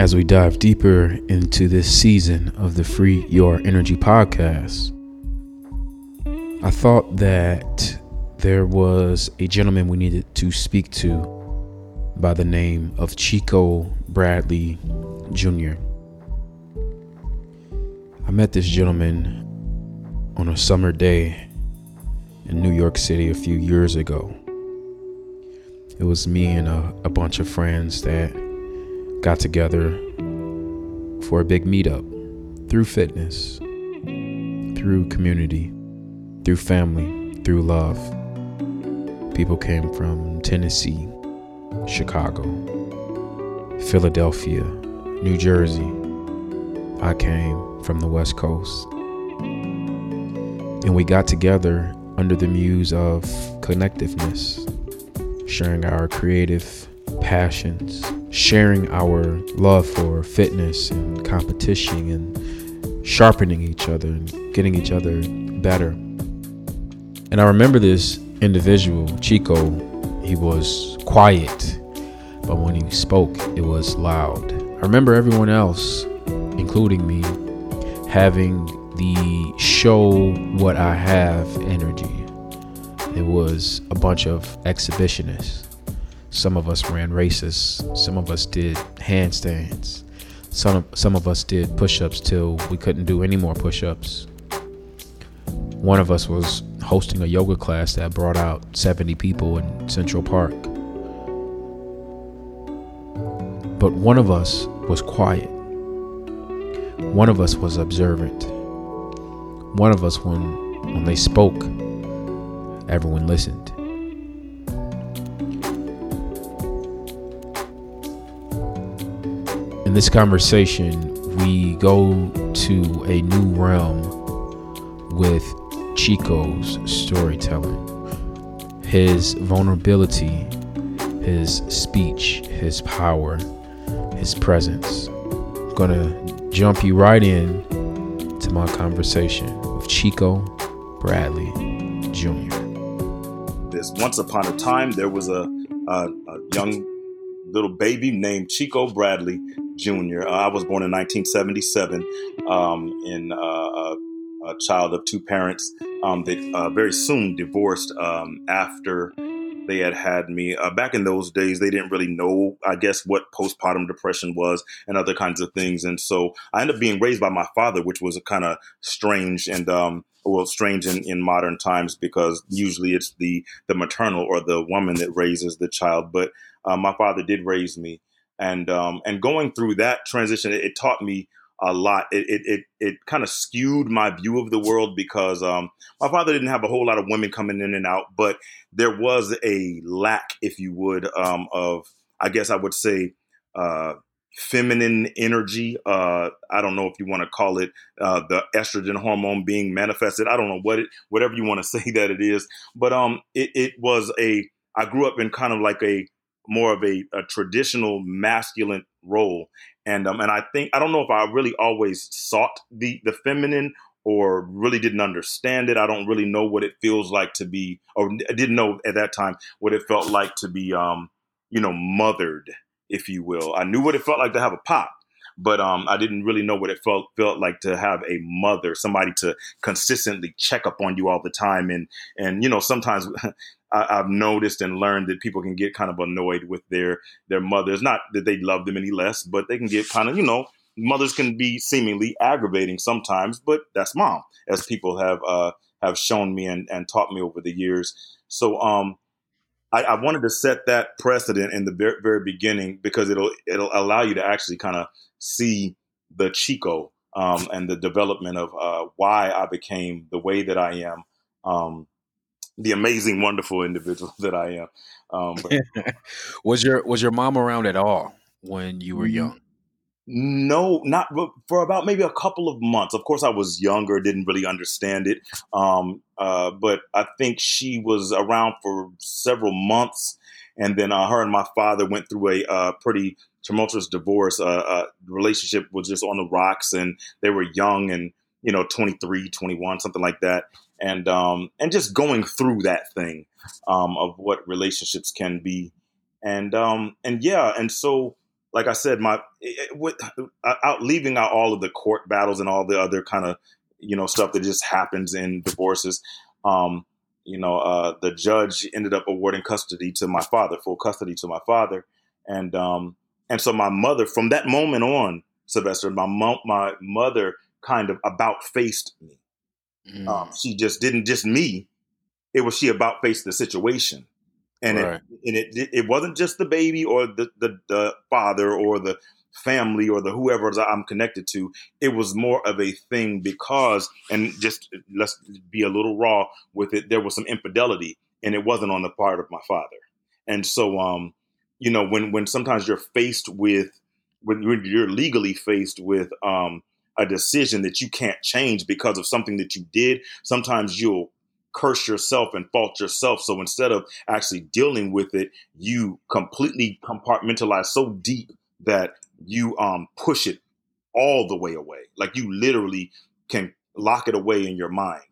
as we dive deeper into this season of the Free Your Energy podcast. I thought that there was a gentleman we needed to speak to by the name of Chico Bradley Jr. I met this gentleman on a summer day in New York City a few years ago. It was me and a, a bunch of friends that got together for a big meetup through fitness, through community, through family, through love. People came from Tennessee, Chicago, Philadelphia, New Jersey. I came from the West Coast. And we got together under the muse of connectiveness, sharing our creative passions, sharing our love for fitness and competition and sharpening each other and getting each other better. And I remember this individual, Chico, he was quiet, but when he spoke, it was loud. I remember everyone else, including me, having the show what I have energy. It was a bunch of exhibitionists. Some of us ran races. Some of us did handstands. Some of, some of us did push-ups till we couldn't do any more push-ups. One of us was hosting a yoga class that brought out 70 people in Central Park. But one of us was quiet. One of us was observant. One of us, when, when they spoke, everyone listened. In this conversation, we go to a new realm with Chico's storytelling, his vulnerability, his speech, his power, his presence. I'm gonna jump you right in to my conversation with Chico Bradley Jr. This once upon a time, there was a, a, a young little baby named Chico Bradley Jr. Uh, I was born in 1977 um, in uh, a, a, child of two parents um, that uh, very soon divorced um, after they had had me. Uh, back in those days, they didn't really know, I guess, what postpartum depression was and other kinds of things. And so I ended up being raised by my father, which was kind of strange and um, well, strange in, in modern times because usually it's the the maternal or the woman that raises the child. But uh, my father did raise me, and um, and going through that transition, it, it taught me a lot. It it it, it kind of skewed my view of the world because um, my father didn't have a whole lot of women coming in and out, but there was a lack, if you would, um, of I guess I would say. Uh, feminine energy. Uh, I don't know if you want to call it uh, the estrogen hormone being manifested. I don't know what it, whatever you want to say that it is. But um, it, it was a. I grew up in kind of like a more of a, a traditional masculine role, and um, and I think I don't know if I really always sought the the feminine or really didn't understand it. I don't really know what it feels like to be, or I didn't know at that time what it felt like to be, um, you know, mothered, if you will. I knew what it felt like to have a pop, but um, I didn't really know what it felt felt like to have a mother, somebody to consistently check up on you all the time, and and you know sometimes. I, have noticed and learned that people can get kind of annoyed with their their mothers. Not that they love them any less, but they can get kind of you know mothers can be seemingly aggravating sometimes, but that's mom, as people have uh, have shown me and, and taught me over the years. So um, I, I, wanted to set that precedent in the very, very beginning because it'll it'll allow you to actually kind of see the Chico um, and the development of uh, why I became the way that I am, um, the amazing, wonderful individual that I am. Um, was your was your mom around at all when you were young? No, not for about maybe a couple of months. Of course, I was younger, didn't really understand it. Um, uh, but I think she was around for several months. And then uh, her and my father went through a uh, pretty tumultuous divorce. Uh, uh, relationship was just on the rocks, and they were young and, you know, 23, 21, something like that. And, um, and just going through that thing um, of what relationships can be. And, um, and yeah, and so like I said, my it, with, out leaving out all of the court battles and all the other kind of you know stuff that just happens in divorces. Um, you know, uh, the judge ended up awarding custody to my father, full custody to my father, and um, and so my mother, from that moment on, Sylvester, my mom, my mother, kind of about faced me. Mm. Um, she just didn't just me; it was she about faced the situation and right. it and it it wasn't just the baby or the, the, the father or the family or the whoever I'm connected to. It was more of a thing because and just let's be a little raw with it. There was some infidelity, and it wasn't on the part of my father. And so, um, you know, when when sometimes you're faced with when you're legally faced with um, a decision that you can't change because of something that you did, sometimes you'll curse yourself and fault yourself. So instead of actually dealing with it, you completely compartmentalize so deep that you um, push it all the way away. Like you literally can lock it away in your mind.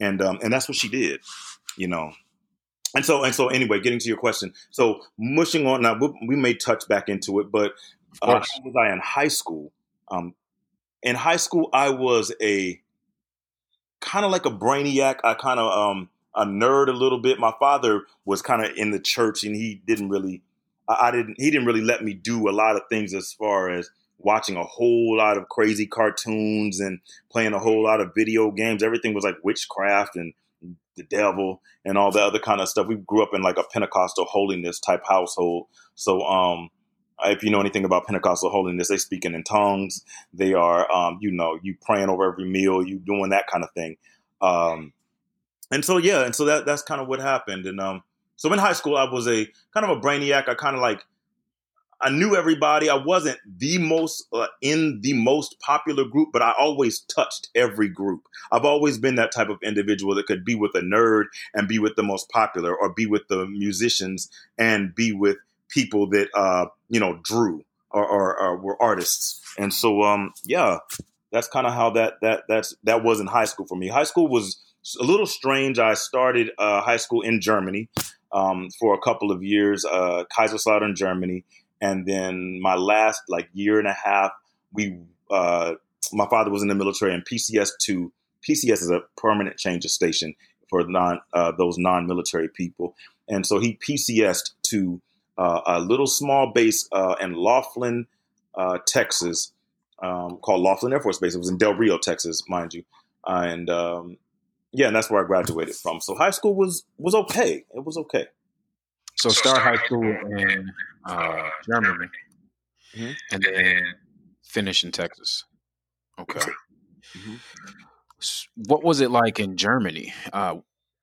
And um, and that's what she did, you know. And so and so anyway, getting to your question. So mushing on now, we, we may touch back into it, but uh, was I in high school? Um, in high school, I was a kind of like a brainiac. I kind of um a nerd a little bit. My father was kind of in the church, and he didn't really, I, I, didn't, he didn't really let me do a lot of things as far as watching a whole lot of crazy cartoons and playing a whole lot of video games. Everything was like witchcraft and the devil and all the other kind of stuff. We grew up in like a Pentecostal holiness type household, so um if you know anything about Pentecostal holiness, they speaking in tongues. They are, um, you know, you praying over every meal, you doing that kind of thing. Um, and so, yeah, and so that that's kind of what happened. And um, so in high school, I was a kind of a brainiac. I kind of like, I knew everybody. I wasn't the most uh, in the most popular group, but I always touched every group. I've always been that type of individual that could be with a nerd and be with the most popular, or be with the musicians and be with people that uh, you know drew or, or, or, were artists. And so um, yeah, that's kind of how that that that's that was in high school for me. High school was a little strange. I started uh, high school in Germany um, for a couple of years, uh, Kaiserslautern, Germany, and then my last like year and a half, we uh, my father was in the military, and PCS two PCS is a permanent change of station for non uh, those non military people, and so he PCSed to uh, a little small base uh, in Laughlin, uh, Texas, um, called Laughlin Air Force Base. It was in Del Rio, Texas, mind you, and um, yeah, and that's where I graduated from. So high school was was okay. It was okay. So start high school in uh, Germany, mm-hmm. and then finish in Texas. Okay. Mm-hmm. What was it like in Germany? Uh,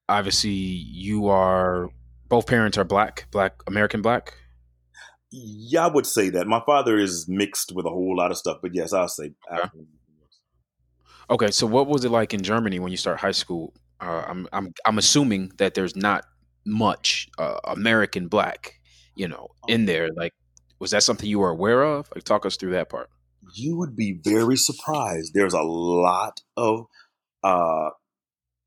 obviously, you are both parents are black, black American black. Yeah, I would say that. My father is mixed with a whole lot of stuff, but yes, I'll say. Okay. okay, so what was it like in Germany when you start high school? Uh, I'm I'm I'm assuming that there's not much uh, American black, you know, in um there. Like, was that something you were aware of? Like, talk us through that part. You would be very surprised. There's a lot of uh,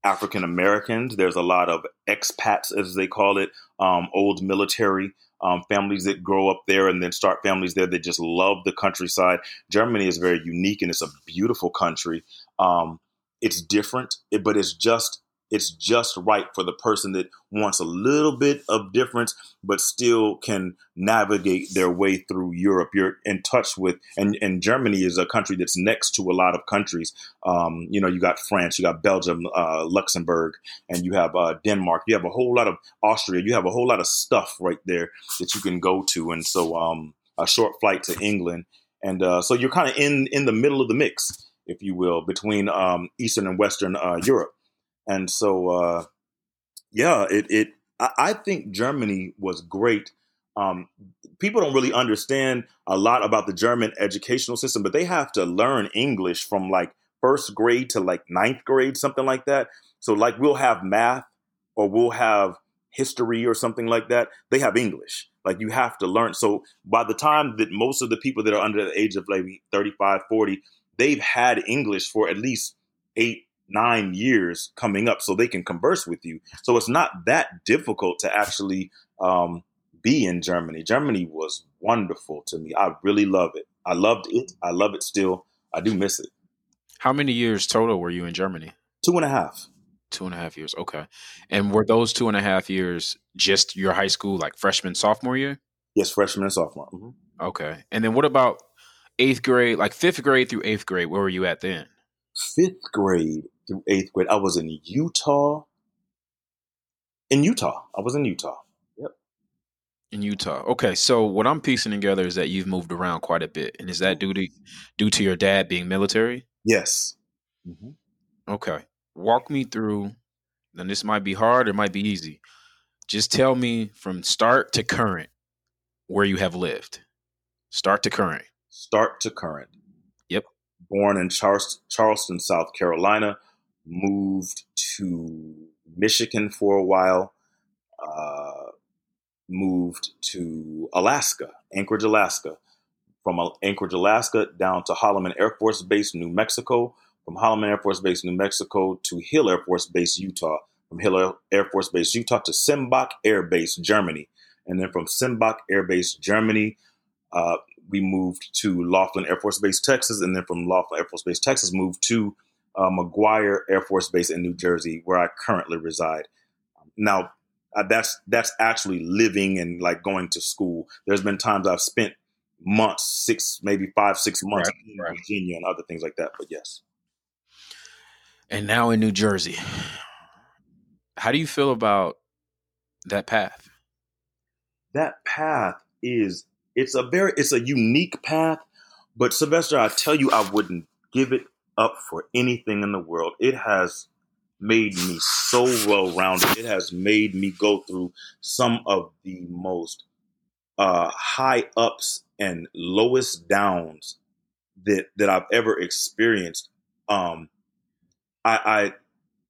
African Americans. There's a lot of expats, as they call it, um, old military um, families that grow up there and then start families there that just love the countryside. Germany is very unique and it's a beautiful country. Um, it's different, but it's just it's just right for the person that wants a little bit of difference, but still can navigate their way through Europe. You're in touch with, and, and Germany is a country that's next to a lot of countries. Um, you know, you got France, you got Belgium, uh, Luxembourg, and you have uh, Denmark. You have a whole lot of Austria. You have a whole lot of stuff right there that you can go to. And so, um, a short flight to England, and uh, so you're kind of in in the middle of the mix, if you will, between um, Eastern and Western uh, Europe. And so, uh, yeah, it, it I, think Germany was great. Um, people don't really understand a lot about the German educational system, but they have to learn English from like first grade to like ninth grade, something like that. So, like, we'll have math or we'll have history or something like that. They have English. Like, you have to learn. So, by the time that most of the people that are under the age of maybe 35, 40, they've had English for at least eight, nine years coming up so they can converse with you. So it's not that difficult to actually um, be in Germany. Germany was wonderful to me. I really love it. I loved it. I love it still. I do miss it. How many years total were you in Germany? Two and a half. Two and a half years. Okay. And were those two and a half years just your high school, like freshman, sophomore year? Yes, freshman and sophomore. Mm-hmm. Okay. And then what about eighth grade, like fifth grade through eighth grade? Where were you at then? Fifth grade through eighth grade, I was in Utah. In Utah. I was in Utah. Yep. In Utah. Okay. So what I'm piecing together is that you've moved around quite a bit. And is that due to due to your dad being military? Yes. Mm-hmm. Okay. Walk me through. Then this might be hard, it might be easy. Just tell me from start to current where you have lived. Start to current. Start to current. Yep. Born in Charleston, South Carolina, moved to Michigan for a while, uh, moved to Alaska, Anchorage, Alaska. From Anchorage, Alaska, down to Holloman Air Force Base, New Mexico. From Holloman Air Force Base, New Mexico to Hill Air Force Base, Utah. From Hill Air Force Base, Utah to Sembach Air Base, Germany. And then from Sembach Air Base, Germany, uh, we moved to Laughlin Air Force Base, Texas. And then from Laughlin Air Force Base, Texas, moved to uh, McGuire Air Force Base in New Jersey, where I currently reside. Now, uh, that's that's actually living and like going to school. There's been times I've spent months, six, maybe five, six months right, in right. Virginia and other things like that. But yes. And now in New Jersey, how do you feel about that path? that path is it's a very it's a unique path but sylvester i tell you i wouldn't give it up for anything in the world. It has made me so well rounded it has made me go through some of the most uh, high ups and lowest downs that that i've ever experienced. Um i i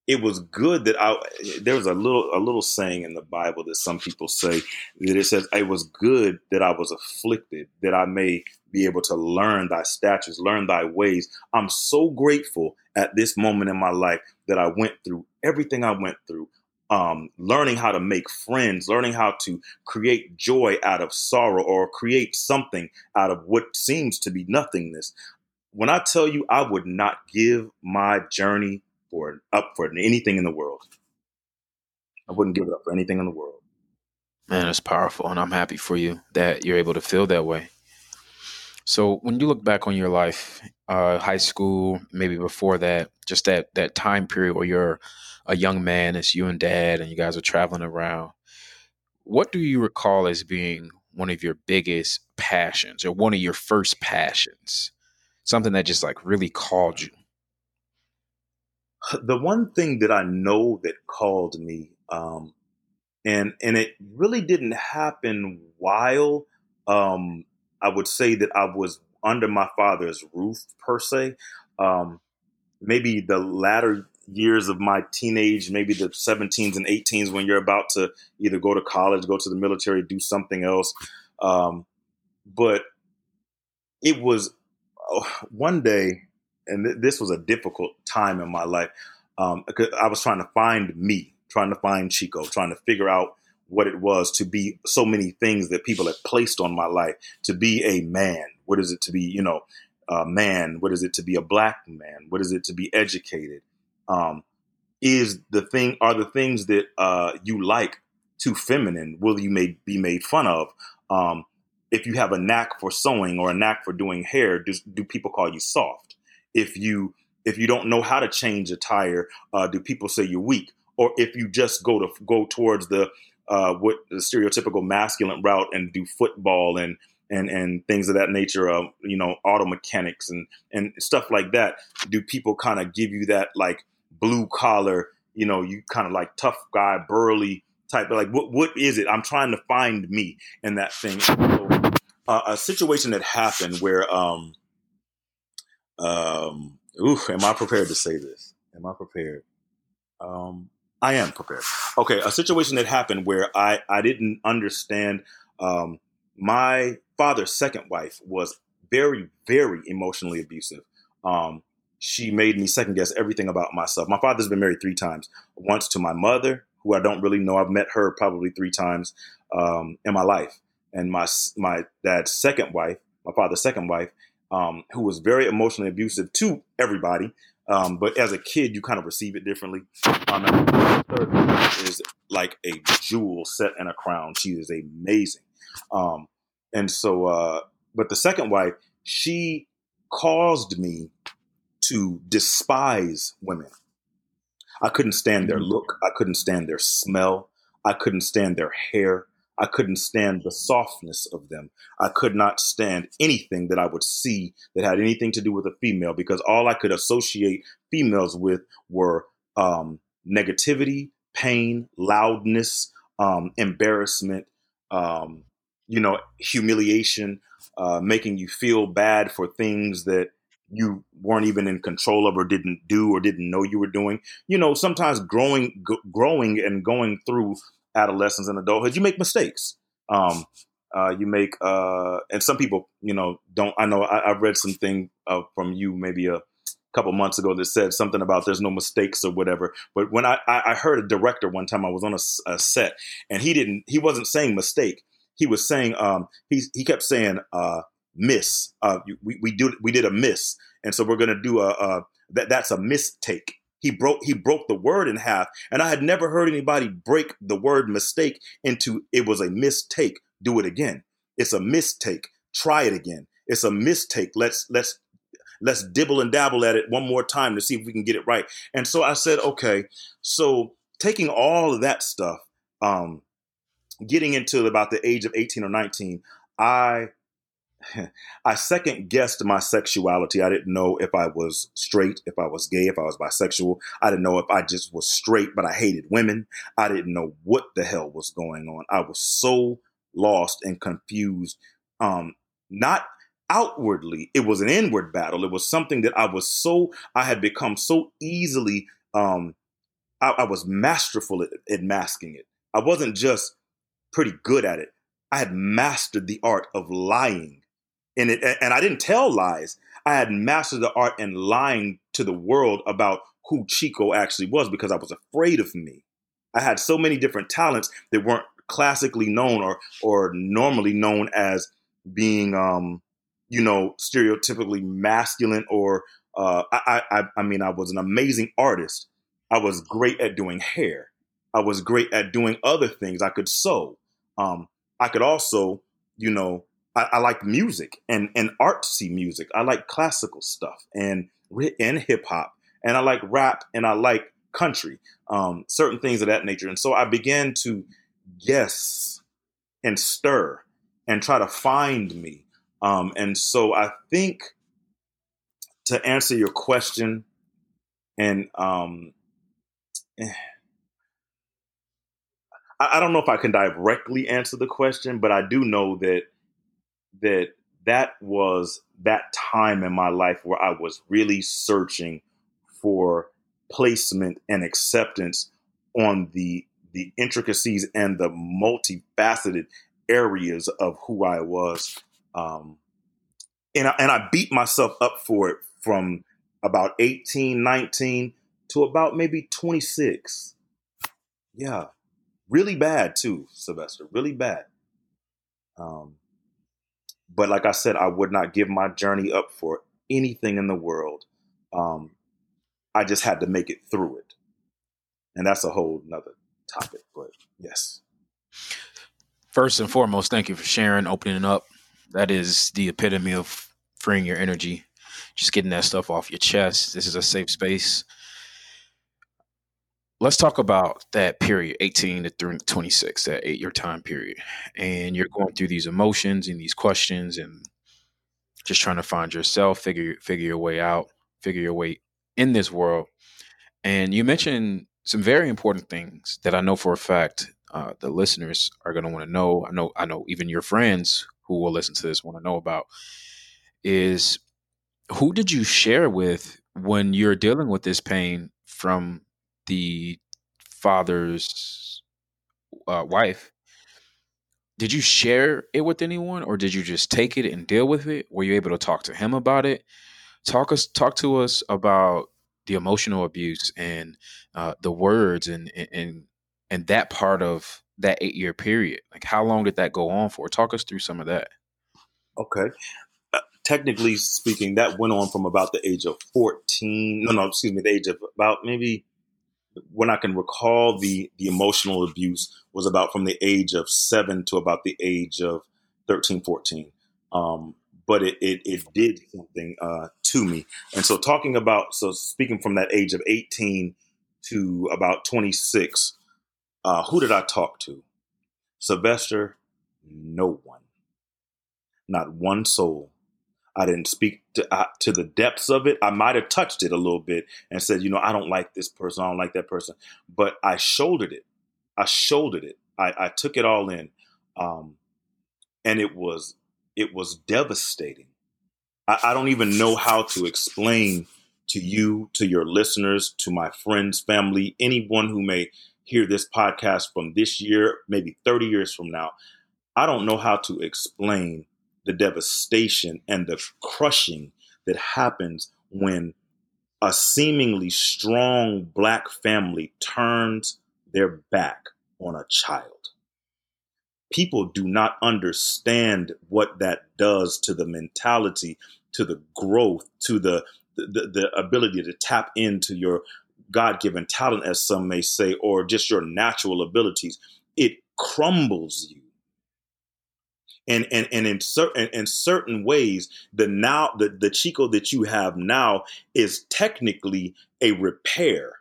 it was good that I there was a little a little saying in the Bible that some people say that it says it was good that I was afflicted that I may be able to learn thy statutes, learn thy ways. I'm so grateful at this moment in my life that I went through everything I went through. Um, learning how to make friends, learning how to create joy out of sorrow or create something out of what seems to be nothingness. When I tell you I would not give my journey for up for anything in the world. I wouldn't give it up for anything in the world. Man, it's powerful, and I'm happy for you that you're able to feel that way. So, when you look back on your life, uh, high school, maybe before that, just that that time period where you're a young man, it's you and dad, and you guys are traveling around. What do you recall as being one of your biggest passions, or one of your first passions? Something that just like really called you the one thing that I know that called me, um, and and it really didn't happen while um, I would say that I was under my father's roof per se. Um, maybe the latter years of my teenage, maybe the 17s and 18s when you're about to either go to college, go to the military, do something else. Um, but it was oh, one day and th- this was a difficult time in my life. Um, I was trying to find me, trying to find Chico, trying to figure out what it was to be so many things that people had placed on my life. To be a man, what is it to be, you know, a man? What is it to be a black man? What is it to be educated? Um, is the thing are the things that uh, you like too feminine? Will you may be made fun of? Um, if you have a knack for sewing or a knack for doing hair, do, do people call you soft? if you if you don't know how to change a tire, uh, do people say you're weak? Or if you just go to go towards the uh, what the stereotypical masculine route and do football and and and things of that nature, of you know, auto mechanics and and stuff like that, do people kind of give you that like blue collar, you know, you kind of like tough guy, burly type? Like what what is it? I'm trying to find me in that thing. So, uh, a situation that happened where um, um, ooh, am I prepared to say this? Am I prepared? Um, I am prepared. Okay, a situation that happened where I I didn't understand. Um, my father's second wife was very very emotionally abusive. Um, she made me second guess everything about myself. My father's been married three times. Once to my mother, who I don't really know. I've met her probably three times um, in my life. And my my dad's second wife, my father's second wife, um, who was very emotionally abusive to everybody. Um, but as a kid, you kind of receive it differently. Um, third is like a jewel set in a crown. She is amazing. Um, and so, uh, but the second wife, she caused me to despise women. I couldn't stand their mm-hmm. look. I couldn't stand their smell. I couldn't stand their hair. I couldn't stand the softness of them. I could not stand anything that I would see that had anything to do with a female because all I could associate females with were um, negativity, pain, loudness, um, embarrassment, um, you know, humiliation, uh, making you feel bad for things that you weren't even in control of or didn't do or didn't know you were doing. You know, sometimes growing, g- growing and going through adolescence and adulthood, you make mistakes. Um, uh, you make, uh, and some people, you know, don't. I know I, have read something uh, from you maybe a couple months ago that said something about there's no mistakes or whatever. But when I, I heard a director one time, I was on a, a set, and he didn't, he wasn't saying mistake. He was saying, um, he he kept saying, uh, miss. Uh, we we do we did a miss, and so we're going to do a, a that that's a mistake. He broke he broke the word in half, and I had never heard anybody break the word mistake into it was a mistake. Do it again. It's a mistake. Try it again. It's a mistake. Let's let's let's dibble and dabble at it one more time to see if we can get it right. And so I said, okay. So taking all of that stuff, um, getting into about the age of 18 or 19, I I second guessed my sexuality. I didn't know if I was straight, if I was gay, if I was bisexual. I didn't know if I just was straight, but I hated women. I didn't know what the hell was going on. I was so lost and confused. Um, not outwardly, it was an inward battle. It was something that I was so, I had become so easily, um, I, I was masterful at, at masking it. I wasn't just pretty good at it. I had mastered the art of lying and it and I didn't tell lies. I had mastered the art in lying to the world about who Chico actually was because I was afraid of me. I had so many different talents that weren't classically known or or normally known as being um you know stereotypically masculine or uh I I I mean I was an amazing artist. I was great at doing hair. I was great at doing other things. I could sew. Um I could also, you know, I, I like music and and artsy music. I like classical stuff and and hip hop, and I like rap and I like country, um, certain things of that nature. And so I began to guess and stir and try to find me. Um, and so I think to answer your question, and um, eh, I, I don't know if I can directly answer the question, but I do know that that that was that time in my life where I was really searching for placement and acceptance on the the intricacies and the multifaceted areas of who I was. Um, and I, and I beat myself up for it from about 18, 19 to about maybe 26. Yeah. Really bad too, Sylvester. Really bad. Um, but like I said, I would not give my journey up for anything in the world. Um, I just had to make it through it. And that's a whole nother topic. But yes. First and foremost, thank you for sharing, opening up. That is the epitome of freeing your energy, just getting that stuff off your chest. This is a safe space let's talk about that period 18 to 26 that eight year time period. And you're going through these emotions and these questions and just trying to find yourself figure figure your way out figure your way in this world. And you mentioned some very important things that i know for a fact uh, the listeners are going to want to know. I know i know even your friends who will listen to this want to know about is who did you share with when you're dealing with this pain from the father's uh, wife, did you share it with anyone, or did you just take it and deal with it? Were you able to talk to him about it? Talk us, talk to us about the emotional abuse and uh, the words and, and, and that part of that eight year period? Like, how long did that go on for? Talk us through some of that. Okay. Uh, technically speaking, that went on from about the age of 14. No, no, excuse me, the age of about maybe when I can recall the, the emotional abuse was about from the age of seven to about the age of 13, 14. Um, but it, it, it did something uh, to me. And so talking about, so speaking from that age of 18 to about 26, uh, who did I talk to? Sylvester, no one, not one soul. I didn't speak to uh, to the depths of it. I might have touched it a little bit and said, you know, I don't like this person, I don't like that person, but I shouldered it. I shouldered it. I, I took it all in, um, and it was it was devastating. I, I don't even know how to explain to you, to your listeners, to my friends, family, anyone who may hear this podcast from this year, maybe 30 years from now. I don't know how to explain the devastation and the crushing that happens when a seemingly strong black family turns their back on a child. People do not understand what that does to the mentality, to the growth, to the the, the ability to tap into your God given talent, as some may say, or just your natural abilities. It crumbles you and and and in certain in certain ways the now the, the chico that you have now is technically a repair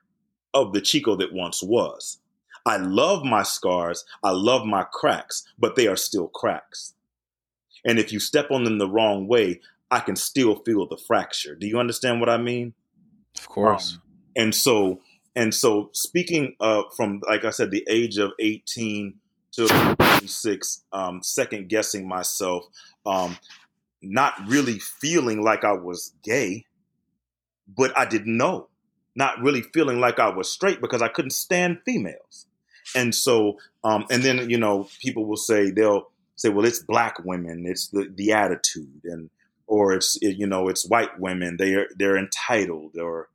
of the chico that once was. I love my scars i love my cracks but they are still cracks. And if you step on them the wrong way i can still feel the fracture. Do you understand what i mean? Of course. Um, and so and so speaking uh, from like i said the age of 18 to 26, um, second guessing myself, um, not really feeling like I was gay, but I didn't know. Not really feeling like I was straight because I couldn't stand females. And so, um, and then, you know, people will say, they'll say, well, it's black women, it's the, the attitude, and, or it's, you know, it's white women, they're, they're entitled, or,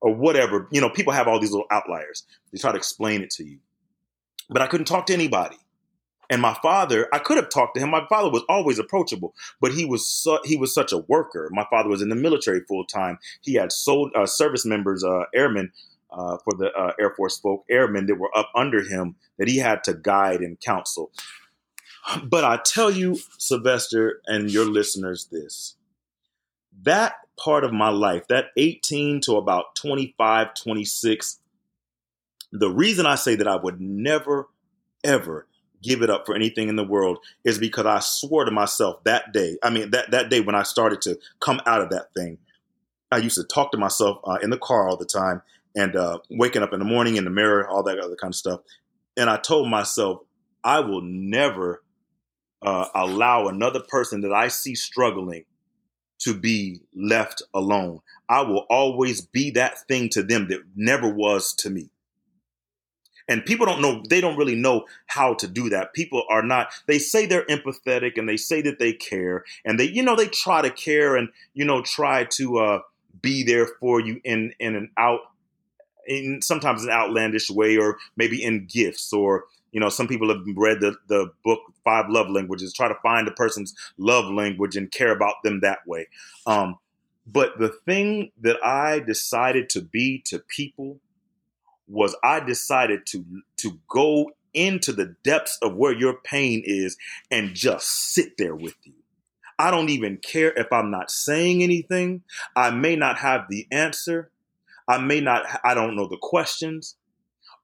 or whatever. You know, people have all these little outliers. They try to explain it to you. But I couldn't talk to anybody. And my father, I could have talked to him. My father was always approachable, but he was su- he was such a worker. My father was in the military full time. He had sold uh, service members, uh, airmen uh, for the uh, Air Force folk, airmen that were up under him that he had to guide and counsel. But I tell you, Sylvester, and your listeners, this that part of my life, that 18 to about 25, 26, the reason I say that I would never, ever give it up for anything in the world is because I swore to myself that day. I mean, that, that day when I started to come out of that thing, I used to talk to myself uh, in the car all the time and uh, waking up in the morning in the mirror, all that other kind of stuff. And I told myself, I will never uh, allow another person that I see struggling to be left alone. I will always be that thing to them that never was to me. And people don't know, they don't really know how to do that. People are not, they say they're empathetic and they say that they care and they, you know, they try to care and, you know, try to uh, be there for you in, in an out, in sometimes an outlandish way or maybe in gifts or, you know, some people have read the, the book Five Love Languages, try to find a person's love language and care about them that way. Um, but the thing that I decided to be to people was I decided to to go into the depths of where your pain is and just sit there with you. I don't even care if I'm not saying anything. I may not have the answer. I may not I don't know the questions.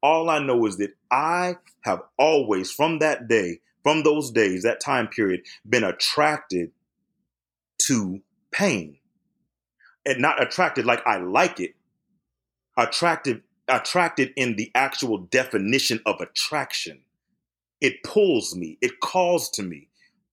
All I know is that I have always from that day, from those days, that time period been attracted to pain. And not attracted like I like it, attracted attracted in the actual definition of attraction. It pulls me, it calls to me.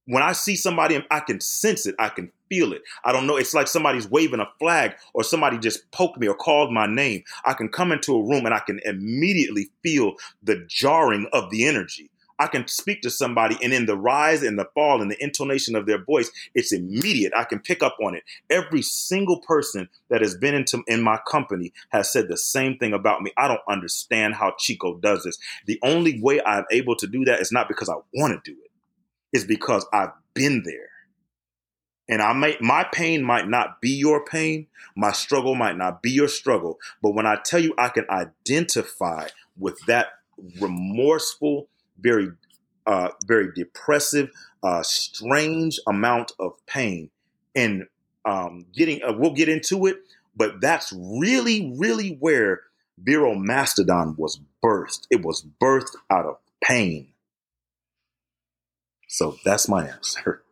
When I see somebody, I can sense it, I can feel it. I don't know, it's like somebody's waving a flag or somebody just poked me or called my name. I can come into a room and I can immediately feel the jarring of the energy. I can speak to somebody and in the rise and the fall and the intonation of their voice, it's immediate. I can pick up on it. Every single person that has been into in my company has said the same thing about me. I don't understand how Chico does this. The only way I'm able to do that is not because I want to do it. It's because I've been there. And I might my pain might not be your pain, my struggle might not be your struggle, but when I tell you I can identify with that remorseful, very uh, very depressive, uh, strange amount of pain, and um, getting uh, we'll get into it, but that's really really where Vero Mastodon was birthed. It was birthed out of pain. So that's my answer.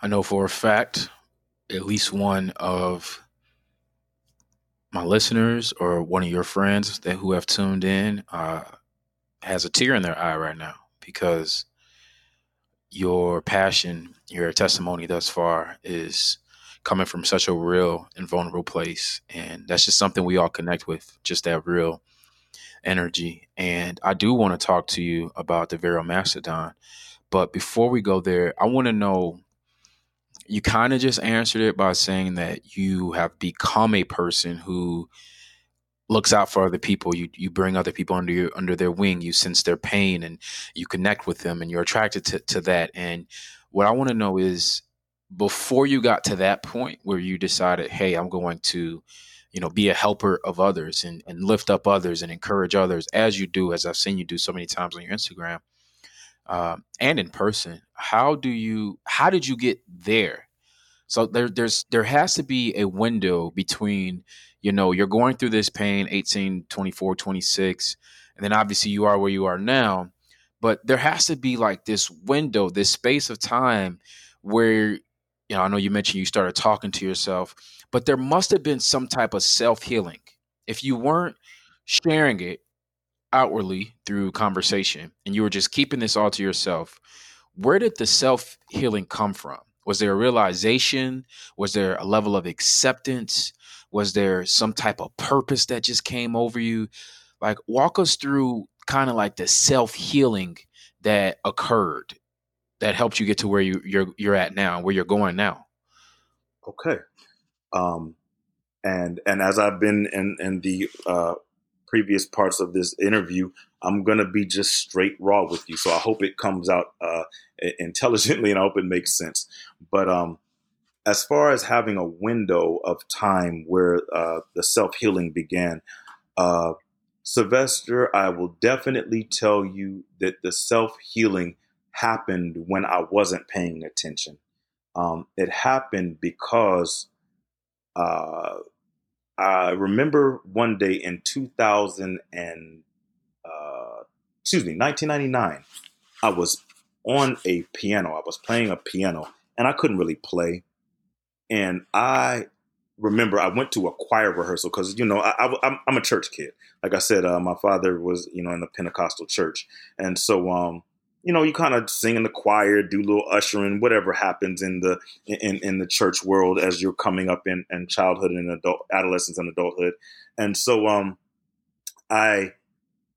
I know for a fact at least one of my listeners or one of your friends that who have tuned in uh, has a tear in their eye right now because your passion, your testimony thus far is coming from such a real and vulnerable place. And that's just something we all connect with, just that real energy. And I do want to talk to you about the Vero Mastodon. But before we go there, I want to know you kind of just answered it by saying that you have become a person who looks out for other people. You you bring other people under your under their wing. You sense their pain and you connect with them and you're attracted to, to that. And what I want to know is before you got to that point where you decided, hey, I'm going to, you know, be a helper of others and, and lift up others and encourage others as you do, as I've seen you do so many times on your Instagram uh, and in person. How do you? How did you get there? So there, there's there has to be a window between, you know, you're going through this pain, 18, 24, 26, and then obviously you are where you are now. But there has to be like this window, this space of time where, you know, I know you mentioned you started talking to yourself, but there must have been some type of self healing. If you weren't sharing it, outwardly through conversation and you were just keeping this all to yourself, where did the self healing come from? Was there a realization? Was there a level of acceptance? Was there some type of purpose that just came over you? Like, walk us through kind of like the self healing that occurred that helped you get to where you, you're you're at now, where you're going now. Okay. Um, and and as I've been in in the uh, previous parts of this interview, I'm going to be just straight raw with you. So I hope it comes out uh, intelligently and I hope it makes sense. But um, as far as having a window of time where uh, the self healing began, uh, Sylvester, I will definitely tell you that the self healing happened when I wasn't paying attention. Um, it happened because uh, I remember one day in 2000 and uh, excuse me, 1999, I was on a piano. I was playing a piano and I couldn't really play. And I remember I went to a choir rehearsal because, you know, I, am a church kid. Like I said, uh, my father was, you know, in the Pentecostal church. And so, um, you know, you kind of sing in the choir, do little ushering, whatever happens in the in in the church world as you're coming up in, in childhood and adult adolescence and adulthood. And so um I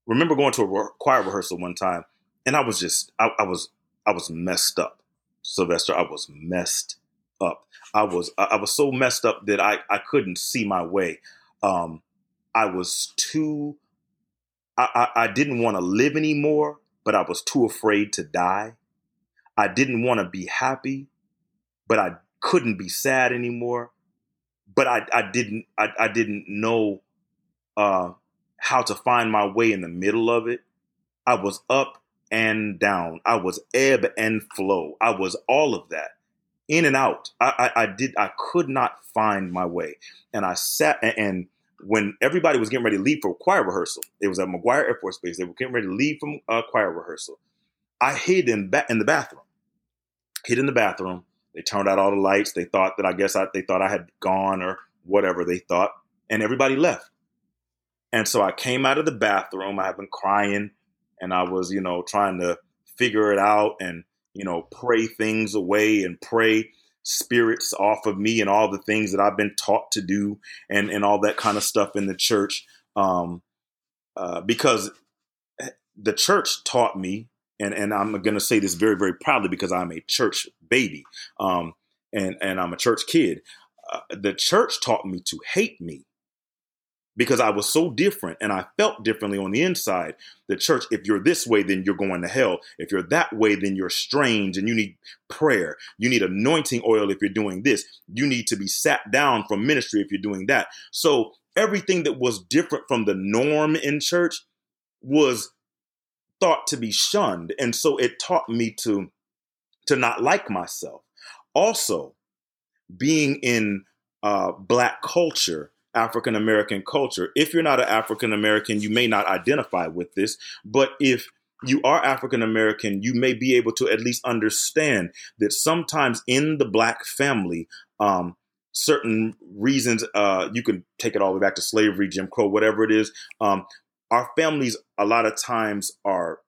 remember going to a choir rehearsal one time and I was just I, I was I was messed up. Sylvester, I was messed up. I was I was so messed up that I, I couldn't see my way. Um I was too I, I didn't want to live anymore but I was too afraid to die. I didn't want to be happy, but I couldn't be sad anymore. But I, I didn't I, I didn't know uh, how to find my way in the middle of it. I was up and down. I was ebb and flow. I was all of that, in and out. I, I, I did. I could not find my way, and I sat and when everybody was getting ready to leave for choir rehearsal, it was at McGuire Air Force Base. They were getting ready to leave from uh, choir rehearsal. I hid in ba- in the bathroom. Hid in the bathroom. They turned out all the lights. They thought that I guess I, they thought I had gone or whatever they thought, and everybody left. And so I came out of the bathroom. I had been crying, and I was you know trying to figure it out and you know pray things away and pray spirits off of me and all the things that I've been taught to do and, and all that kind of stuff in the church. Um, uh, because the church taught me, and, and I'm to say this very, very proudly because I'm a church baby um, and, and I'm a church kid. Uh, the church taught me to hate me because I was so different and I felt differently on the inside. The church, if you're this way, then you're going to hell. If you're that way, then you're strange and you need prayer. You need anointing oil if you're doing this. You need to be sat down from ministry if you're doing that. So everything that was different from the norm in church was thought to be shunned. And so it taught me to, to not like myself. Also, being in uh, black culture, African American culture. If you're not an African American, you may not identify with this, but if you are African American, you may be able to at least understand that sometimes in the black family, um, certain reasons, uh, you can take it all the way back to slavery, Jim Crow, whatever it is. Um, our families, a lot of times, are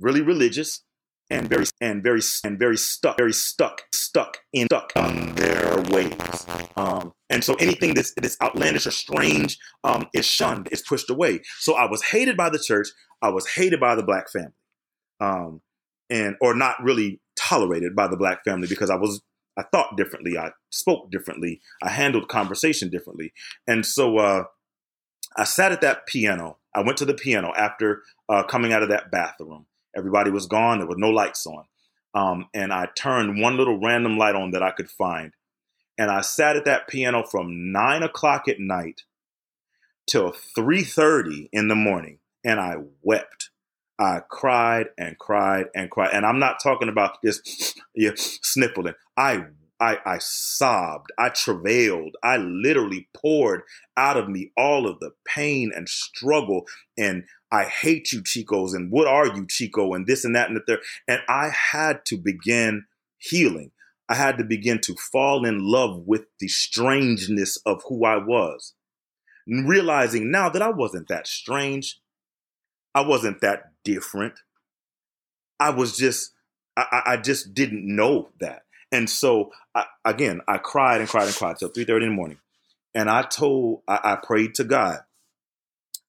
really religious and very and very and very stuck, very stuck, stuck in stuck on their ways. Um, and so anything that's that's outlandish or strange um, is shunned, is pushed away. So I was hated by the church. I was hated by the black family, um, and or not really tolerated by the black family because I was I thought differently, I spoke differently, I handled conversation differently, and so uh, I sat at that piano. I went to the piano after uh, coming out of that bathroom Everybody was gone. There were no lights on. Um, and I turned one little random light on that I could find. And I sat at that piano from nine o'clock at night till 3.30 in the morning. And I wept. I cried and cried and cried. And I'm not talking about just yeah, sniffling. I I, I sobbed, I travailed, I literally poured out of me all of the pain and struggle and I hate you, Chicos, and what are you, Chico, and this and that and the third. And I had to begin healing. I had to begin to fall in love with the strangeness of who I was. Realizing now that I wasn't that strange, I wasn't that different. I was just, I, I just didn't know that. And so I, again, I cried and cried and cried till 3:30 in the morning. And I told, I, I prayed to God.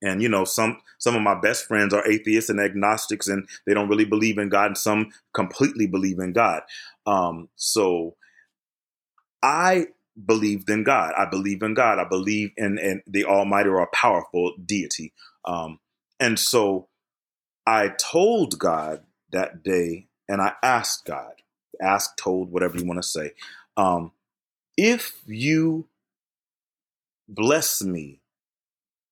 And you know, some some of my best friends are atheists and agnostics, and they don't really believe in God, and some completely believe in God. Um, so I believed in God. I believe in God. I believe in, in the Almighty or a powerful deity. Um, and so I told God that day, and I asked God, asked, told, whatever you want to say, um, if you bless me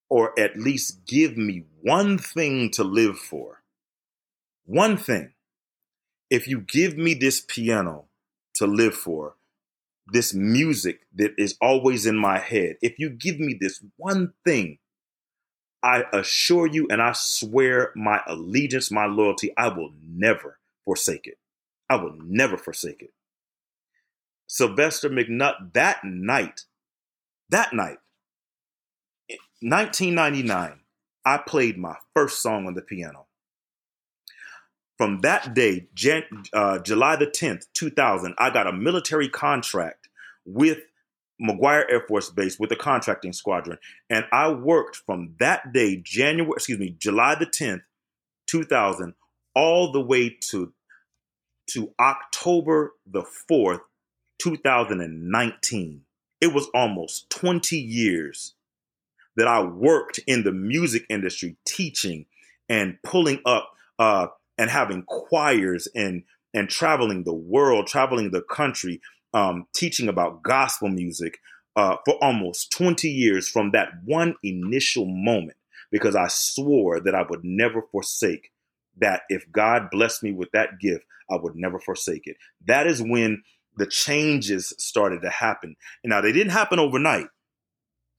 or at least give me one thing to live for. One thing. If you give me this piano to live for, this music that is always in my head, if you give me this one thing, I assure you and I swear my allegiance, my loyalty, I will never forsake it. I will never forsake it. Sylvester McNutt, that night, that night, 1999, I played my first song on the piano. From that day, Jan- uh, July the 10th, 2000, I got a military contract with McGuire Air Force Base with the contracting squadron. And I worked from that day, January, excuse me, July the 10th, 2000, all the way to, to October the 4th, 2019. It was almost 20 years that I worked in the music industry, teaching and pulling up uh, and having choirs and and traveling the world, traveling the country, um, teaching about gospel music uh, for almost 20 years from that one initial moment, because I swore that I would never forsake that. If God blessed me with that gift, I would never forsake it. That is when the changes started to happen. And now they didn't happen overnight.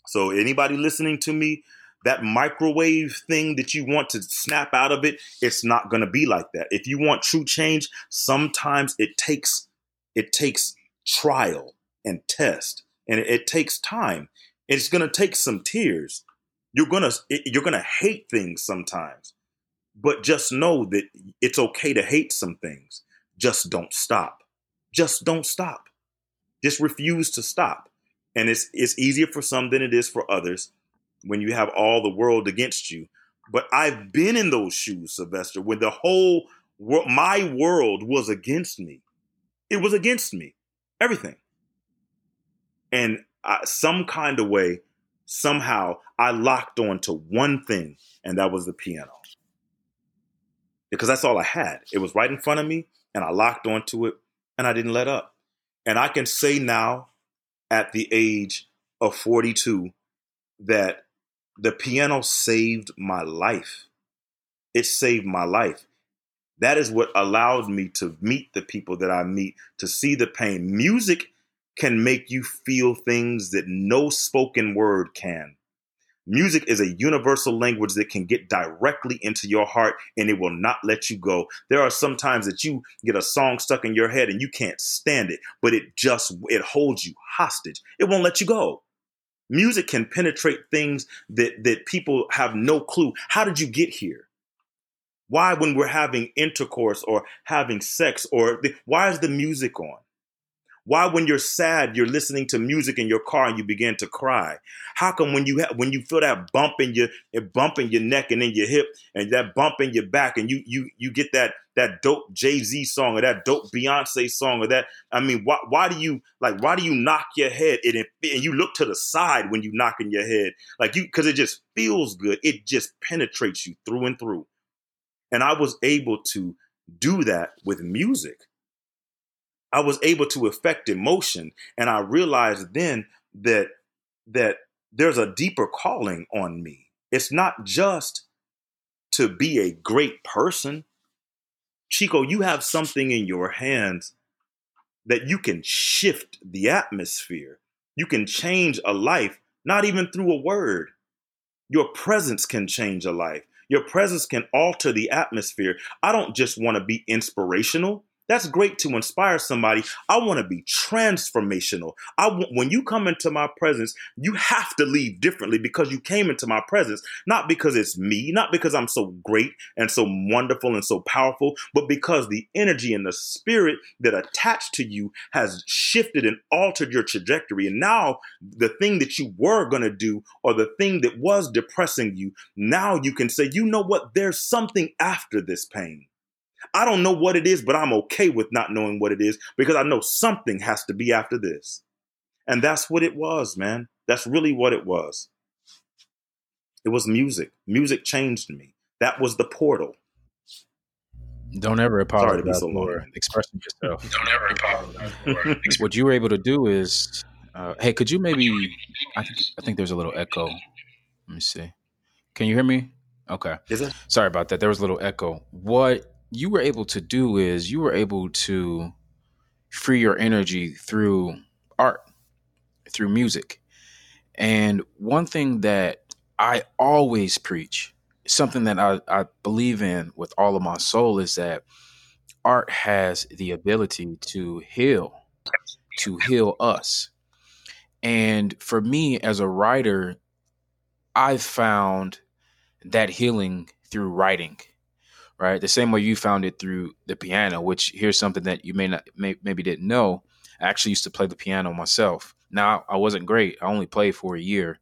So anybody listening to me, that microwave thing that you want to snap out of it, it's not going to be like that. If you want true change, sometimes it takes it takes trial and test, and it, it takes time. It's going to take some tears. You're gonna you're gonna hate things sometimes, but just know that it's okay to hate some things. Just don't stop. Just don't stop. Just refuse to stop. And it's it's easier for some than it is for others when you have all the world against you. But I've been in those shoes, Sylvester, when the whole my world was against me. It was against me, everything. And I, some kind of way, somehow, I locked on to one thing, and that was the piano. Because that's all I had. It was right in front of me, and I locked onto it, and I didn't let up. And I can say now, at the age of 42, that the piano saved my life. It saved my life. That is what allowed me to meet the people that I meet, to see the pain. Music can make you feel things that no spoken word can. Music is a universal language that can get directly into your heart and it will not let you go. There are some times that you get a song stuck in your head and you can't stand it, but it just it holds you hostage. It won't let you go. Music can penetrate things that that people have no clue. How did you get here? Why when we're having intercourse or having sex or the, why is the music on? Why, when you're sad, you're listening to music in your car and you begin to cry? How come when you ha- when you feel that bump in your bump in your neck and in your hip and that bump in your back and you you you get that that dope Jay Z song or that dope Beyonce song or that I mean why why do you like why do you knock your head and, it, and you look to the side when you knock in your head? Like you because it just feels good. It just penetrates you through and through. And I was able to do that with music I was able to affect emotion. And I realized then that that there's a deeper calling on me. It's not just to be a great person. Chico, you have something in your hands that you can shift the atmosphere. You can change a life, not even through a word. Your presence can change a life. Your presence can alter the atmosphere. I don't just want to be inspirational. That's great to inspire somebody. I want to be transformational. I w- when you come into my presence, you have to leave differently because you came into my presence, not because it's me, not because I'm so great and so wonderful and so powerful, but because the energy and the spirit that attached to you has shifted and altered your trajectory. And now the thing that you were going to do or the thing that was depressing you, now you can say, you know what? There's something after this pain. I don't know what it is, but I'm okay with not knowing what it is because I know something has to be after this. And that's what it was, man. That's really what it was. It was music. Music changed me. That was the portal. Don't ever apologize so for expressing yourself. Don't ever apologize what you were able to do is, uh, hey, could you maybe? I think I think there's a little echo. Let me see. Can you hear me? Okay. Is it? Sorry about that. There was a little echo. What you were able to do is you were able to free your energy through art, through music. And one thing that I always preach, something that I, I believe in with all of my soul, is that art has the ability to heal, to heal us. And for me as a writer, I've found that healing through writing right? The same way you found it through the piano, which here's something that you may not may, maybe didn't know. I actually used to play the piano myself. Now I wasn't great. I only played for a year.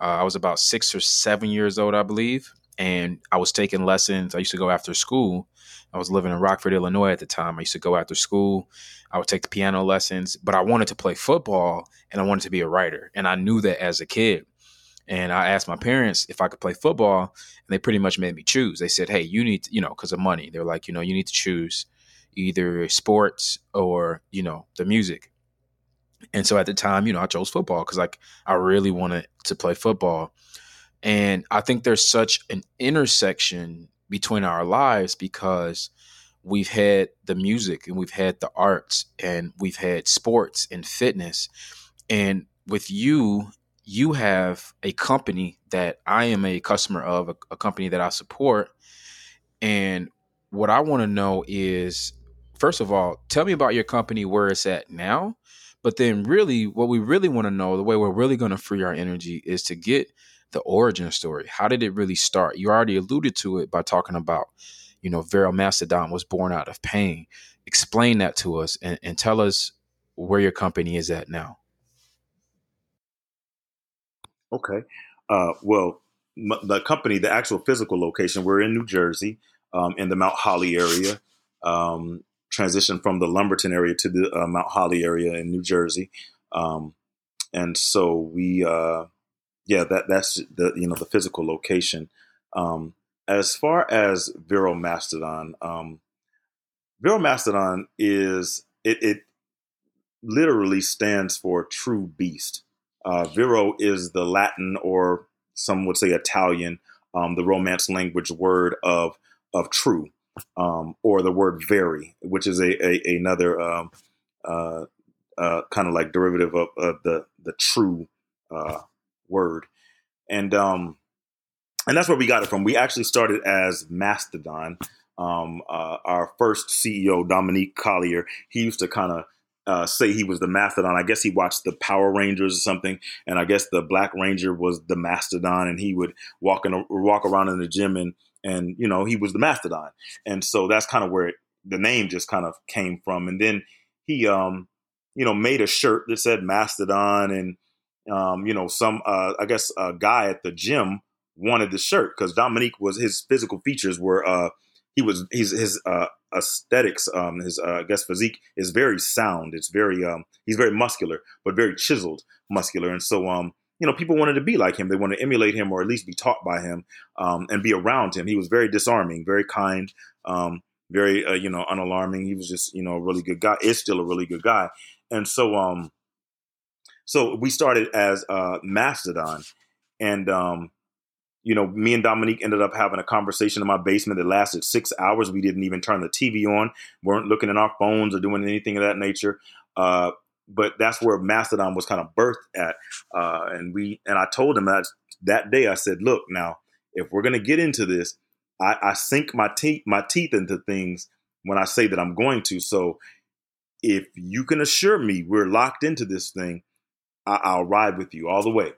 Uh, I was about six or seven years old, I believe, and I was taking lessons. I used to go after school. I was living in Rockford, Illinois at the time. I used to go after school. I would take the piano lessons, but I wanted to play football and I wanted to be a writer. And I knew that as a kid. And I asked my parents if I could play football, and they pretty much made me choose. They said, "Hey, you need, to, you know, because of money." They're like, you know, you need to choose either sports or you know the music. And so at the time, you know, I chose football because like I really wanted to play football. And I think there's such an intersection between our lives because we've had the music and we've had the arts and we've had sports and fitness. And with you you have a company that I am a customer of, a, a company that I support. And what I want to know is, first of all, tell me about your company, where it's at now. But then, really, what we really want to know, the way we're really going to free our energy is to get the origin story. How did it really start? You already alluded to it by talking about, you know, Vero Mastodon was born out of pain. Explain that to us and, and tell us where your company is at now. Okay. Uh, well, the company, the actual physical location, we're in New Jersey, um, in the Mount Holly area. Um, transitioned from the Lumberton area to the uh, Mount Holly area in New Jersey, um, and so we, uh, yeah, that that's the you know the physical location. Um, as far as Vero Mastodon, um, Vero Mastodon is it, it literally stands for true beast. Uh, Vero is the Latin or some would say Italian, um, the Romance language word of of true, um, or the word very, which is a, a another um, uh, uh, kind of like derivative of, of, the the true uh, word, and um, and that's where we got it from. We actually started as Mastodon. Um, uh, our first CEO, Dominique Collier, he used to kind of uh, say he was the Mastodon. I guess he watched the Power Rangers or something, and I guess the Black Ranger was the Mastodon, and he would walk in, walk around in the gym, and and you know he was the Mastodon, and so that's kind of where it, the name just kind of came from. And then he, um, you know, made a shirt that said Mastodon, and um, you know, some uh, I guess a guy at the gym wanted the shirt because Dominique was his physical features were uh, he was he's his uh, aesthetics, um, his uh, I guess physique is very sound. It's very um, he's very muscular, but very chiseled muscular, and so um, you know people wanted to be like him. They wanted to emulate him or at least be taught by him um, and be around him. He was very disarming, very kind, um, very uh, you know unalarming. He was just you know a really good guy. Is still a really good guy, and so um, so we started as uh, Mastodon, and um, you know, me and Dominique ended up having a conversation in my basement that lasted six hours. We didn't even turn the TV on, weren't looking at our phones or doing anything of that nature. Uh, but that's where Mastodon was kind of birthed at. Uh, and we and I told him that that day. I said, "Look, now if we're gonna get into this, I, I sink my teeth my teeth into things when I say that I'm going to. So if you can assure me we're locked into this thing, I, I'll ride with you all the way."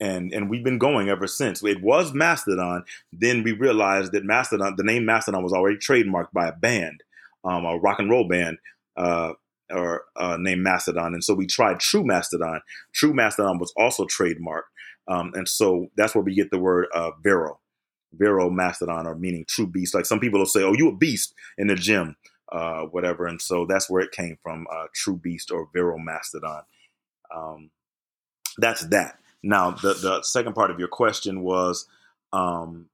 And and we've been going ever since. It was Mastodon. Then we realized that Mastodon, the name Mastodon, was already trademarked by a band, um, a rock and roll band, uh, or uh, named Mastodon. And so we tried True Mastodon. True Mastodon was also trademarked, um, and so that's where we get the word uh, Vero, Vero Mastodon, or meaning true beast. Like some people will say, "Oh, you a beast in the gym." Uh, whatever, and so that's where it came from, uh, True Beast or Vero Mastodon. Um, that's that. Now, the, the second part of your question was um,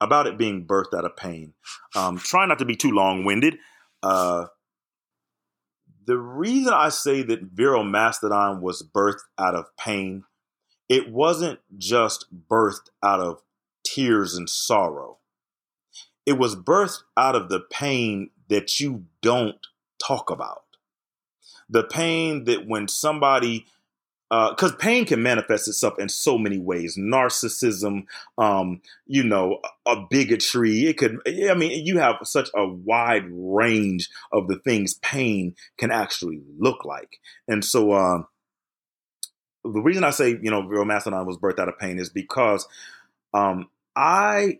about it being birthed out of pain. Um, try not to be too long winded. Uh, the reason I say that Vero Mastodon was birthed out of pain, it wasn't just birthed out of tears and sorrow. It was birthed out of the pain that you don't talk about. The pain that when somebody because uh, pain can manifest itself in so many ways. Narcissism um, you know a bigotry. It could i mean you have such a wide range of the things pain can actually look like. And so uh, the reason i say you know Vero Mastodon was birthed out of pain is because um, i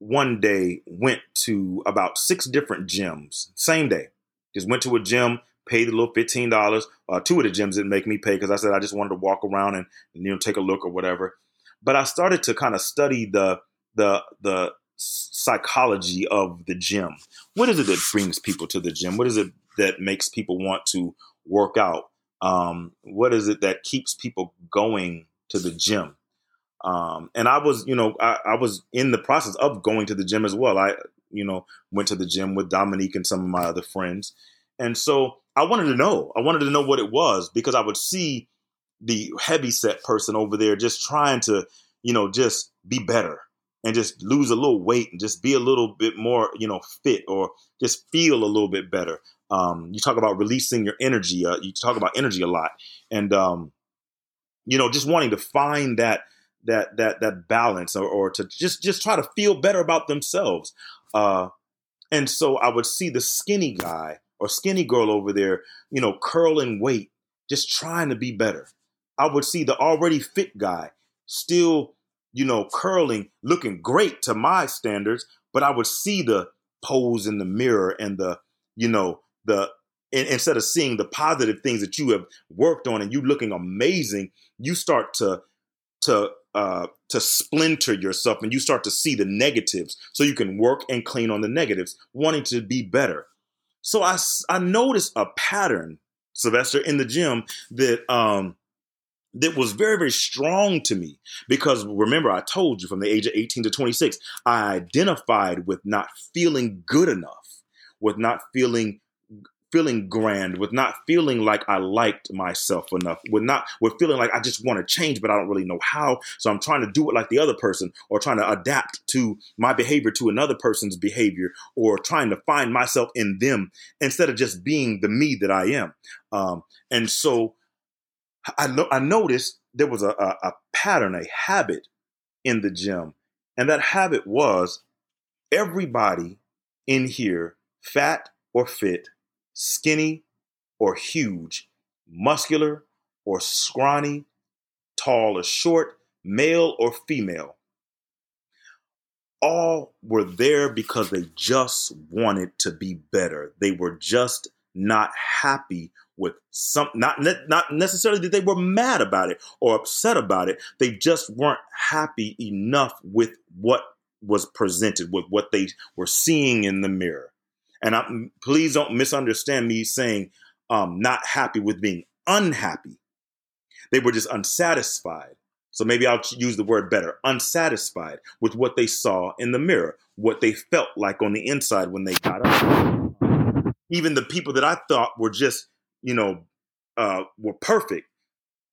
one day went to about six different gyms. Same day. Just went to a gym paid a little fifteen dollars. Uh, two of the gyms didn't make me pay because I said I just wanted to walk around and you know take a look or whatever. But I started to kind of study the the the psychology of the gym. What is it that brings people to the gym? What is it that makes people want to work out? Um, what is it that keeps people going to the gym? Um, and I was, you know, I, I, was in the process of going to the gym as well. I, you know, went to the gym with Dominique and some of my other friends. And so I wanted to know. I wanted to know what it was because I would see the heavy set person over there just trying to, you know, just be better and just lose a little weight and just be a little bit more, you know, fit or just feel a little bit better. Um, you talk about releasing your energy. Uh, you talk about energy a lot, and um, you know, just wanting to find that that that that balance or, or to just just try to feel better about themselves. Uh, and so I would see the skinny guy or skinny girl over there, you know, curling weight, just trying to be better. I would see the already fit guy still, you know, curling, looking great to my standards, but I would see the pose in the mirror and the, you know, the instead of seeing the positive things that you have worked on and you looking amazing, you start to to uh, to splinter yourself and you start to see the negatives so you can work and clean on the negatives wanting to be better so i i noticed a pattern sylvester in the gym that um that was very very strong to me because remember i told you from the age of 18 to 26 i identified with not feeling good enough with not feeling feeling grand, with not feeling like I liked myself enough, with not with feeling like I just want to change, but I don't really know how. So I'm trying to do it like the other person, or trying to adapt to my behavior to another person's behavior, or trying to find myself in them instead of just being the me that I am. Um, and so I know I noticed there was a, a, a pattern, a habit in the gym, and that habit was everybody in here, fat or fit, skinny or huge, muscular or scrawny, tall or short, male or female. All were there because they just wanted to be better. They were just not happy with some not ne- not necessarily that they were mad about it or upset about it. They just weren't happy enough with what was presented with what they were seeing in the mirror. And I, please don't misunderstand me saying um, not happy with being unhappy. They were just unsatisfied. So maybe I'll use the word better unsatisfied with what they saw in the mirror, what they felt like on the inside when they got up. Even the people that I thought were just, you know, uh, were perfect,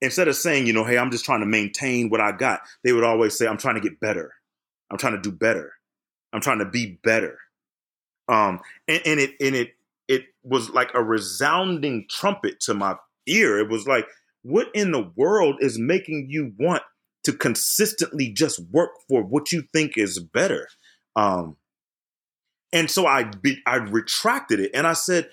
instead of saying, you know, hey, I'm just trying to maintain what I got, they would always say, I'm trying to get better. I'm trying to do better. I'm trying to be better. Um, and, and it and it it was like a resounding trumpet to my ear. It was like, what in the world is making you want to consistently just work for what you think is better? Um, and so I be, I retracted it and I said,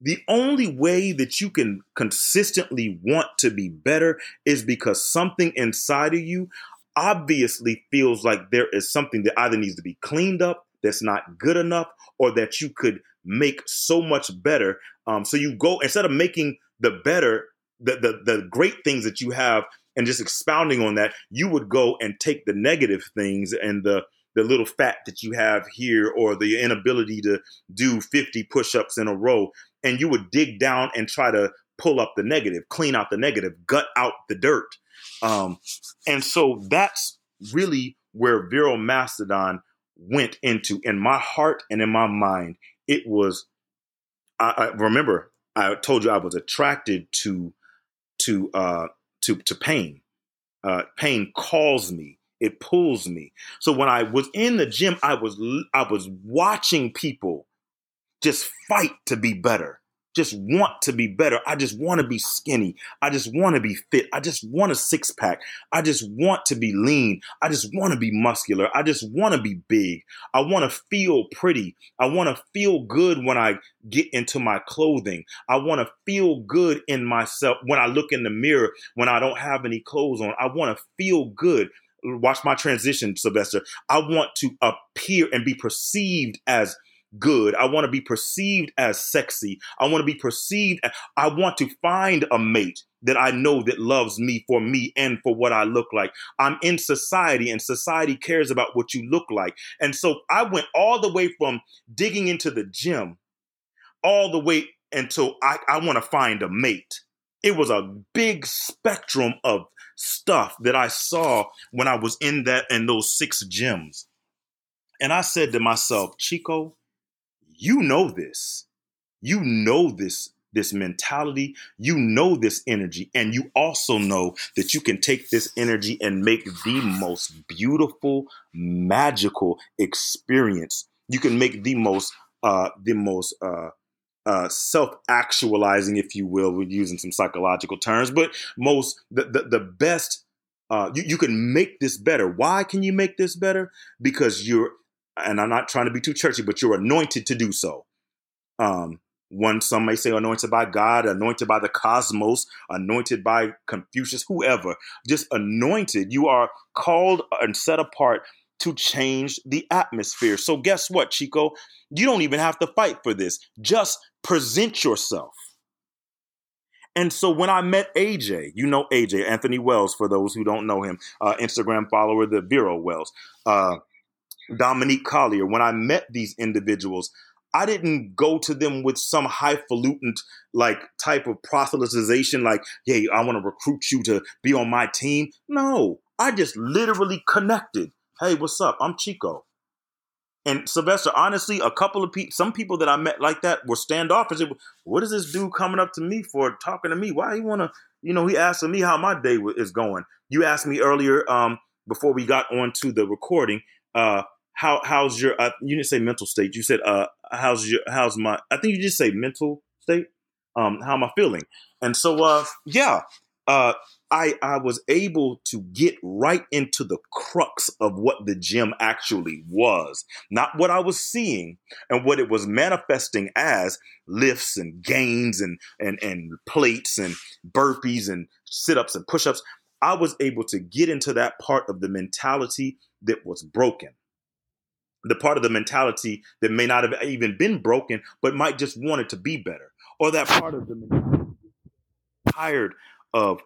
the only way that you can consistently want to be better is because something inside of you obviously feels like there is something that either needs to be cleaned up that's not good enough or that you could make so much better. Um, so you go instead of making the better, the, the the great things that you have and just expounding on that, you would go and take the negative things and the the little fat that you have here or the inability to do 50 push-ups in a row and you would dig down and try to pull up the negative clean out the negative gut out the dirt um, and so that's really where Vero Mastodon went into in my heart and in my mind. It was, I, I remember I told you I was attracted to, to, uh, to, to pain. Uh, pain calls me. It pulls me. So when I was in the gym, I was, I was watching people just fight to be better just want to be better. I just want to be skinny. I just want to be fit. I just want a six pack. I just want to be lean. I just want to be muscular. I just want to be big. I want to feel pretty. I want to feel good when I get into my clothing. I want to feel good in myself when I look in the mirror when I don't have any clothes on. I want to feel good watch my transition, Sylvester. I want to appear and be perceived as good. I want to be perceived as sexy. I want to be perceived. I want to find a mate that I know that loves me for me and for what I look like. I'm in society and society cares about what you look like. And so I went all the way from digging into the gym all the way until I, I want to find a mate. It was a big spectrum of stuff that I saw when I was in that in those six gyms. And I said to myself, Chico, you know this. You know this this mentality, you know this energy, and you also know that you can take this energy and make the most beautiful, magical experience. You can make the most uh the most uh uh, self-actualizing, if you will, we're using some psychological terms, but most the the, the best uh, you, you can make this better. Why can you make this better? Because you're and I'm not trying to be too churchy, but you're anointed to do so. Um, one, some may say anointed by God, anointed by the cosmos, anointed by Confucius, whoever, just anointed. You are called and set apart to change the atmosphere. So, guess what, Chico? You don't even have to fight for this. Just present yourself. And so when I met AJ, you know AJ, Anthony Wells, for those who don't know him, uh, Instagram follower, the Vero Wells, uh, Dominique Collier, when I met these individuals, I didn't go to them with some highfalutin like type of proselytization, like, hey, I want to recruit you to be on my team. No, I just literally connected. Hey, what's up? I'm Chico. And Sylvester, honestly, a couple of people, some people that I met like that were standoffish. What is this dude coming up to me for, talking to me? Why he want to, you know, he asking me how my day is going. You asked me earlier, um, before we got on to the recording, uh, how how's your? Uh, you didn't say mental state. You said, uh, how's your? How's my? I think you just say mental state. Um, how am I feeling? And so, uh, yeah, uh, I I was able to get right into the crux of what the gym actually was, not what I was seeing and what it was manifesting as lifts and gains and and and plates and burpees and sit-ups and push-ups. I was able to get into that part of the mentality that was broken. The part of the mentality that may not have even been broken, but might just want it to be better. Or that part of the mentality tired of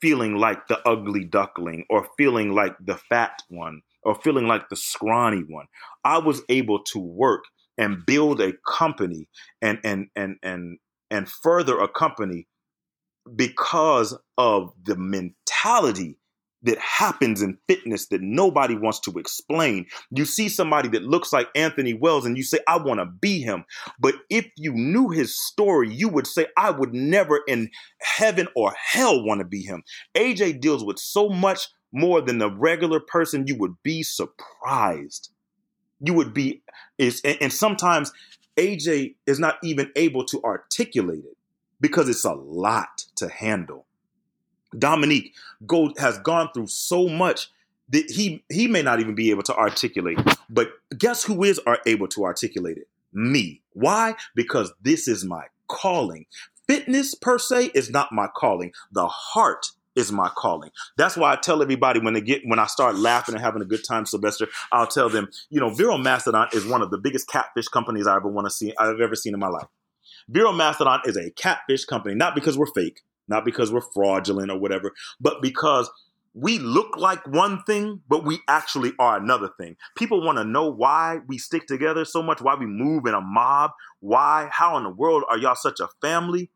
feeling like the ugly duckling or feeling like the fat one or feeling like the scrawny one. I was able to work and build a company and and and and and further a company because of the mentality that happens in fitness that nobody wants to explain. You see somebody that looks like Anthony Wells and you say, I want to be him. But if you knew his story, you would say, I would never in heaven or hell want to be him. AJ deals with so much more than the regular person. You would be surprised. You would be, and sometimes AJ is not even able to articulate it because it's a lot to handle. Dominique go, has gone through so much that he he may not even be able to articulate. But guess who is are able to articulate it? Me. Why? Because this is my calling. Fitness per se is not my calling. The heart is my calling. That's why I tell everybody when they get when I start laughing and having a good time, Sylvester, I'll tell them, you know, Vero Mastodon is one of the biggest catfish companies I ever want to see I've ever seen in my life. Vero Mastodon is a catfish company, not because we're fake, not because we're fraudulent or whatever, but because we look like one thing, but we actually are another thing. People want to know why we stick together so much, why we move in a mob, why, how in the world are y'all such a family?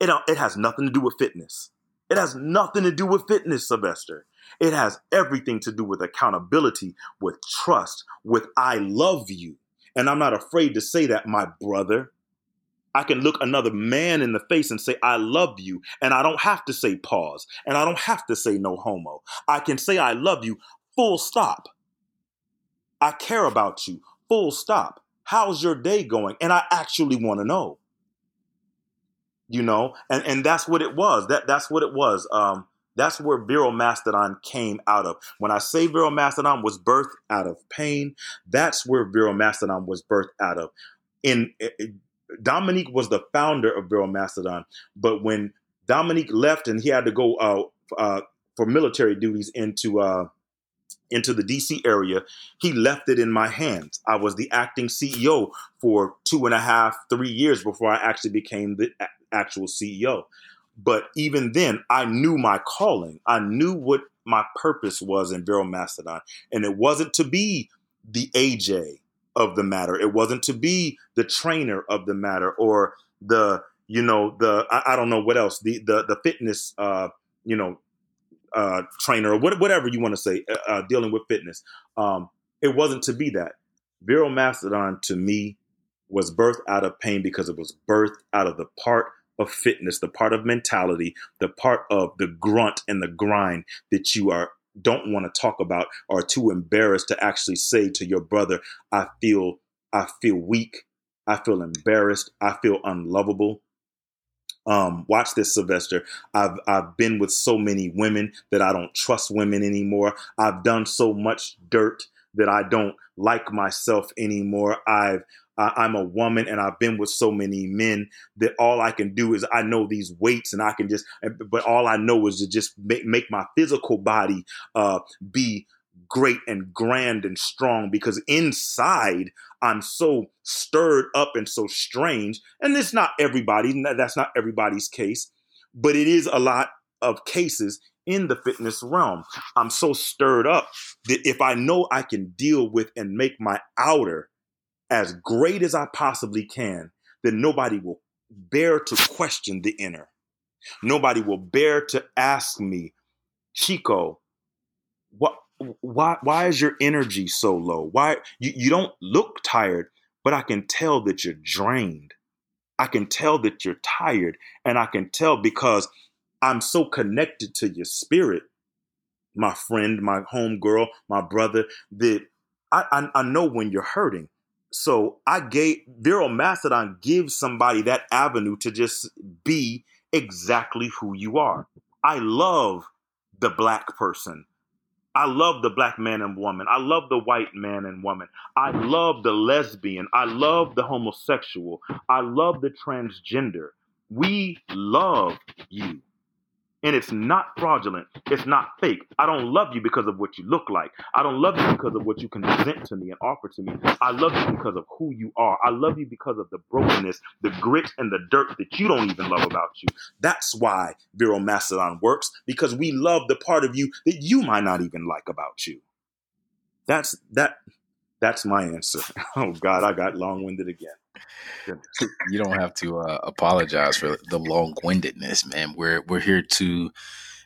It, it has nothing to do with fitness. It has nothing to do with fitness, Sylvester. It has everything to do with accountability, with trust, with I love you. And I'm not afraid to say that, my brother. I can look another man in the face and say, I love you. And I don't have to say pause. And I don't have to say no homo. I can say, I love you, full stop. I care about you, full stop. How's your day going? And I actually want to know. You know, and, and that's what it was. That that's what it was. Um, that's where Vero Mastodon came out of. When I say Vero Mastodon was birthed out of pain, that's where Vero Mastodon was birthed out of. In it, Dominique was the founder of Vero Mastodon, but when Dominique left and he had to go uh, uh, for military duties into uh, into the DC area, he left it in my hands. I was the acting CEO for two and a half, three years before I actually became the actual CEO. But even then, I knew my calling. I knew what my purpose was in Vero Mastodon, and it wasn't to be the AJ of the matter. It wasn't to be the trainer of the matter or the you know the I, I don't know what else the the the fitness uh, you know uh, trainer or what, whatever you want to say uh, uh, dealing with fitness. Um, it wasn't to be that. Vero Mastodon to me was birthed out of pain because it was birthed out of the part of fitness, the part of mentality, the part of the grunt and the grind that you are don't want to talk about or too embarrassed to actually say to your brother, I feel I feel weak, I feel embarrassed, I feel unlovable. Um, watch this, Sylvester. I've I've been with so many women that I don't trust women anymore. I've done so much dirt that I don't like myself anymore. I've I, am a woman and I've been with so many men that all I can do is I know these weights and I can just, but all I know is to just make, make my physical body uh, be great and grand and strong because inside I'm so stirred up and so strange. And it's not everybody, that's not everybody's case, but it is a lot of cases in the fitness realm. I'm so stirred up that if I know I can deal with and make my outer as great as I possibly can, then nobody will bear to question the inner. Nobody will bear to ask me, Chico, what why why is your energy so low? Why you, you don't look tired, but I can tell that you're drained. I can tell that you're tired, and I can tell because I'm so connected to your spirit, my friend, my homegirl, my brother, that I, I, I know when you're hurting. So I gave Vero Mastodon gives somebody that avenue to just be exactly who you are. I love the black person. I love the black man and woman. I love the white man and woman. I love the lesbian. I love the homosexual. I love the transgender. We love you and it's not fraudulent. It's not fake. I don't love you because of what you look like. I don't love you because of what you can present to me and offer to me. I love you because of who you are. I love you because of the brokenness, the grit, and the dirt that you don't even love about you. That's why Vero Mastodon works because we love the part of you that you might not even like about you. That's that. That's my answer. Oh God, I got long winded again you don't have to uh, apologize for the long windedness, man. We're we're here to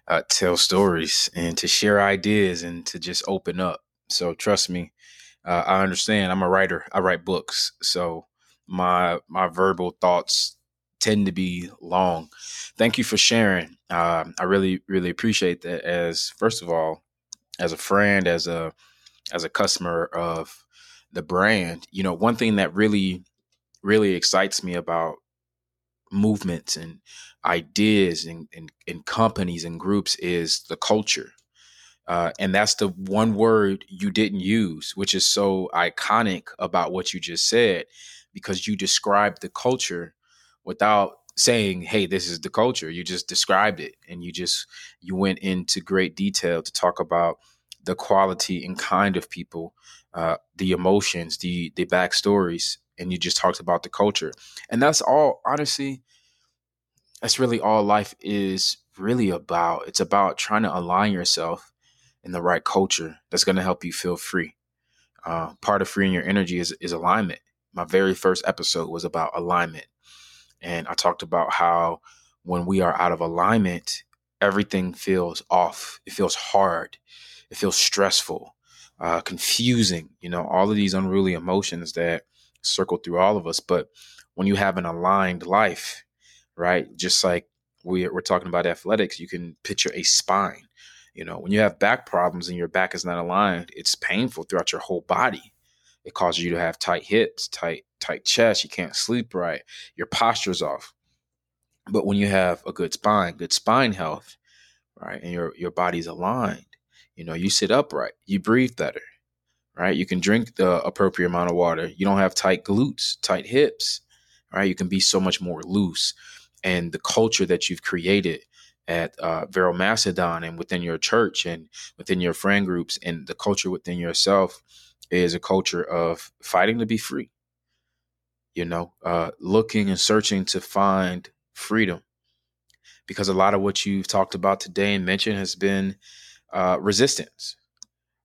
uh, tell stories and to share ideas and to just open up. So trust me, uh, I understand. I'm a writer. I write books, so my my verbal thoughts tend to be long. Thank you for sharing. Uh, I really really appreciate that. As first of all, as a friend, as a as a customer of the brand, you know, one thing that really really excites me about movements and ideas and, and, and companies and groups is the culture. Uh, and that's the one word you didn't use, which is so iconic about what you just said, because you described the culture without saying, "Hey, this is the culture." You just described it, and you just you went into great detail to talk about the quality and kind of people, uh, the emotions, the the backstories, and you just talked about the culture. And that's all, honestly, that's really all life is really about. It's about trying to align yourself in the right culture that's going to help you feel free. Uh, part of freeing your energy is, is alignment. My very first episode was about alignment. And I talked about how when we are out of alignment, everything feels off. It feels hard. It feels stressful, uh, confusing, you know, all of these unruly emotions that circle through all of us. But when you have an aligned life, right, just like we, we're talking about athletics, you can picture a spine. You know, when you have back problems and your back is not aligned, it's painful throughout your whole body. It causes you to have tight hips, tight tight chest. You can't sleep right. Your posture's off. But when you have a good spine, good spine health, right, and your your body's aligned, you know, you sit upright, you breathe better, right? You can drink the appropriate amount of water. You don't have tight glutes, tight hips, right? You can be so much more loose. And the culture that you've created at uh, Vero Mastodon and within your church and within your friend groups and the culture within yourself is a culture of fighting to be free. You know, uh, looking and searching to find freedom. Because a lot of what you've talked about today and mentioned has been uh, resistance,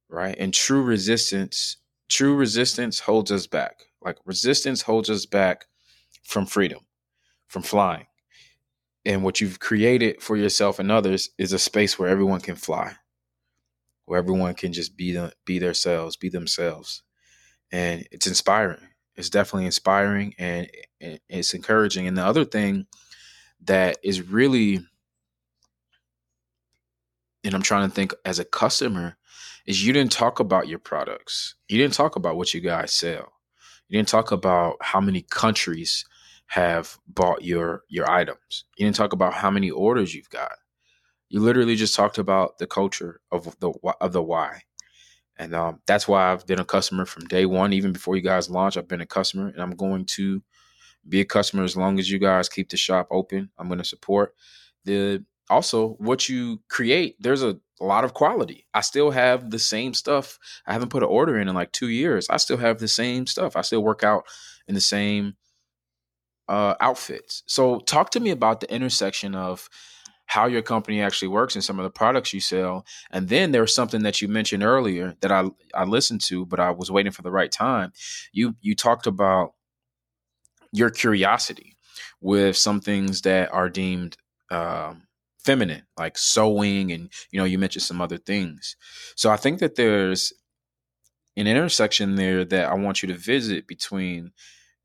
right? And true resistance, true resistance holds us back. Like resistance holds us back from freedom, from flying. And what you've created for yourself and others is a space where everyone can fly, where everyone can just be the, be themselves, be themselves. And it's inspiring. It's definitely inspiring and it's encouraging. And the other thing that is really, and I'm trying to think as a customer, is you didn't talk about your products. You didn't talk about what you guys sell. You didn't talk about how many countries have bought your your items. You didn't talk about how many orders you've got. You literally just talked about the culture of the of the why, and um, that's why I've been a customer from day one. Even before you guys launch, I've been a customer, and I'm going to be a customer as long as you guys keep the shop open. I'm going to support the also what you create there's a, lot of quality. I still have the same stuff. I haven't put an order in in like two years. I still have the same stuff. I still work out in the same uh, outfits. So talk to me about the intersection of how your company actually works and some of the products you sell and then there's something that you mentioned earlier that i i listened to but i was waiting for the right time. You you talked about your curiosity with some things that are deemed um, feminine, like sewing, and you know, you mentioned some other things. So I think that there's an intersection there that I want you to visit between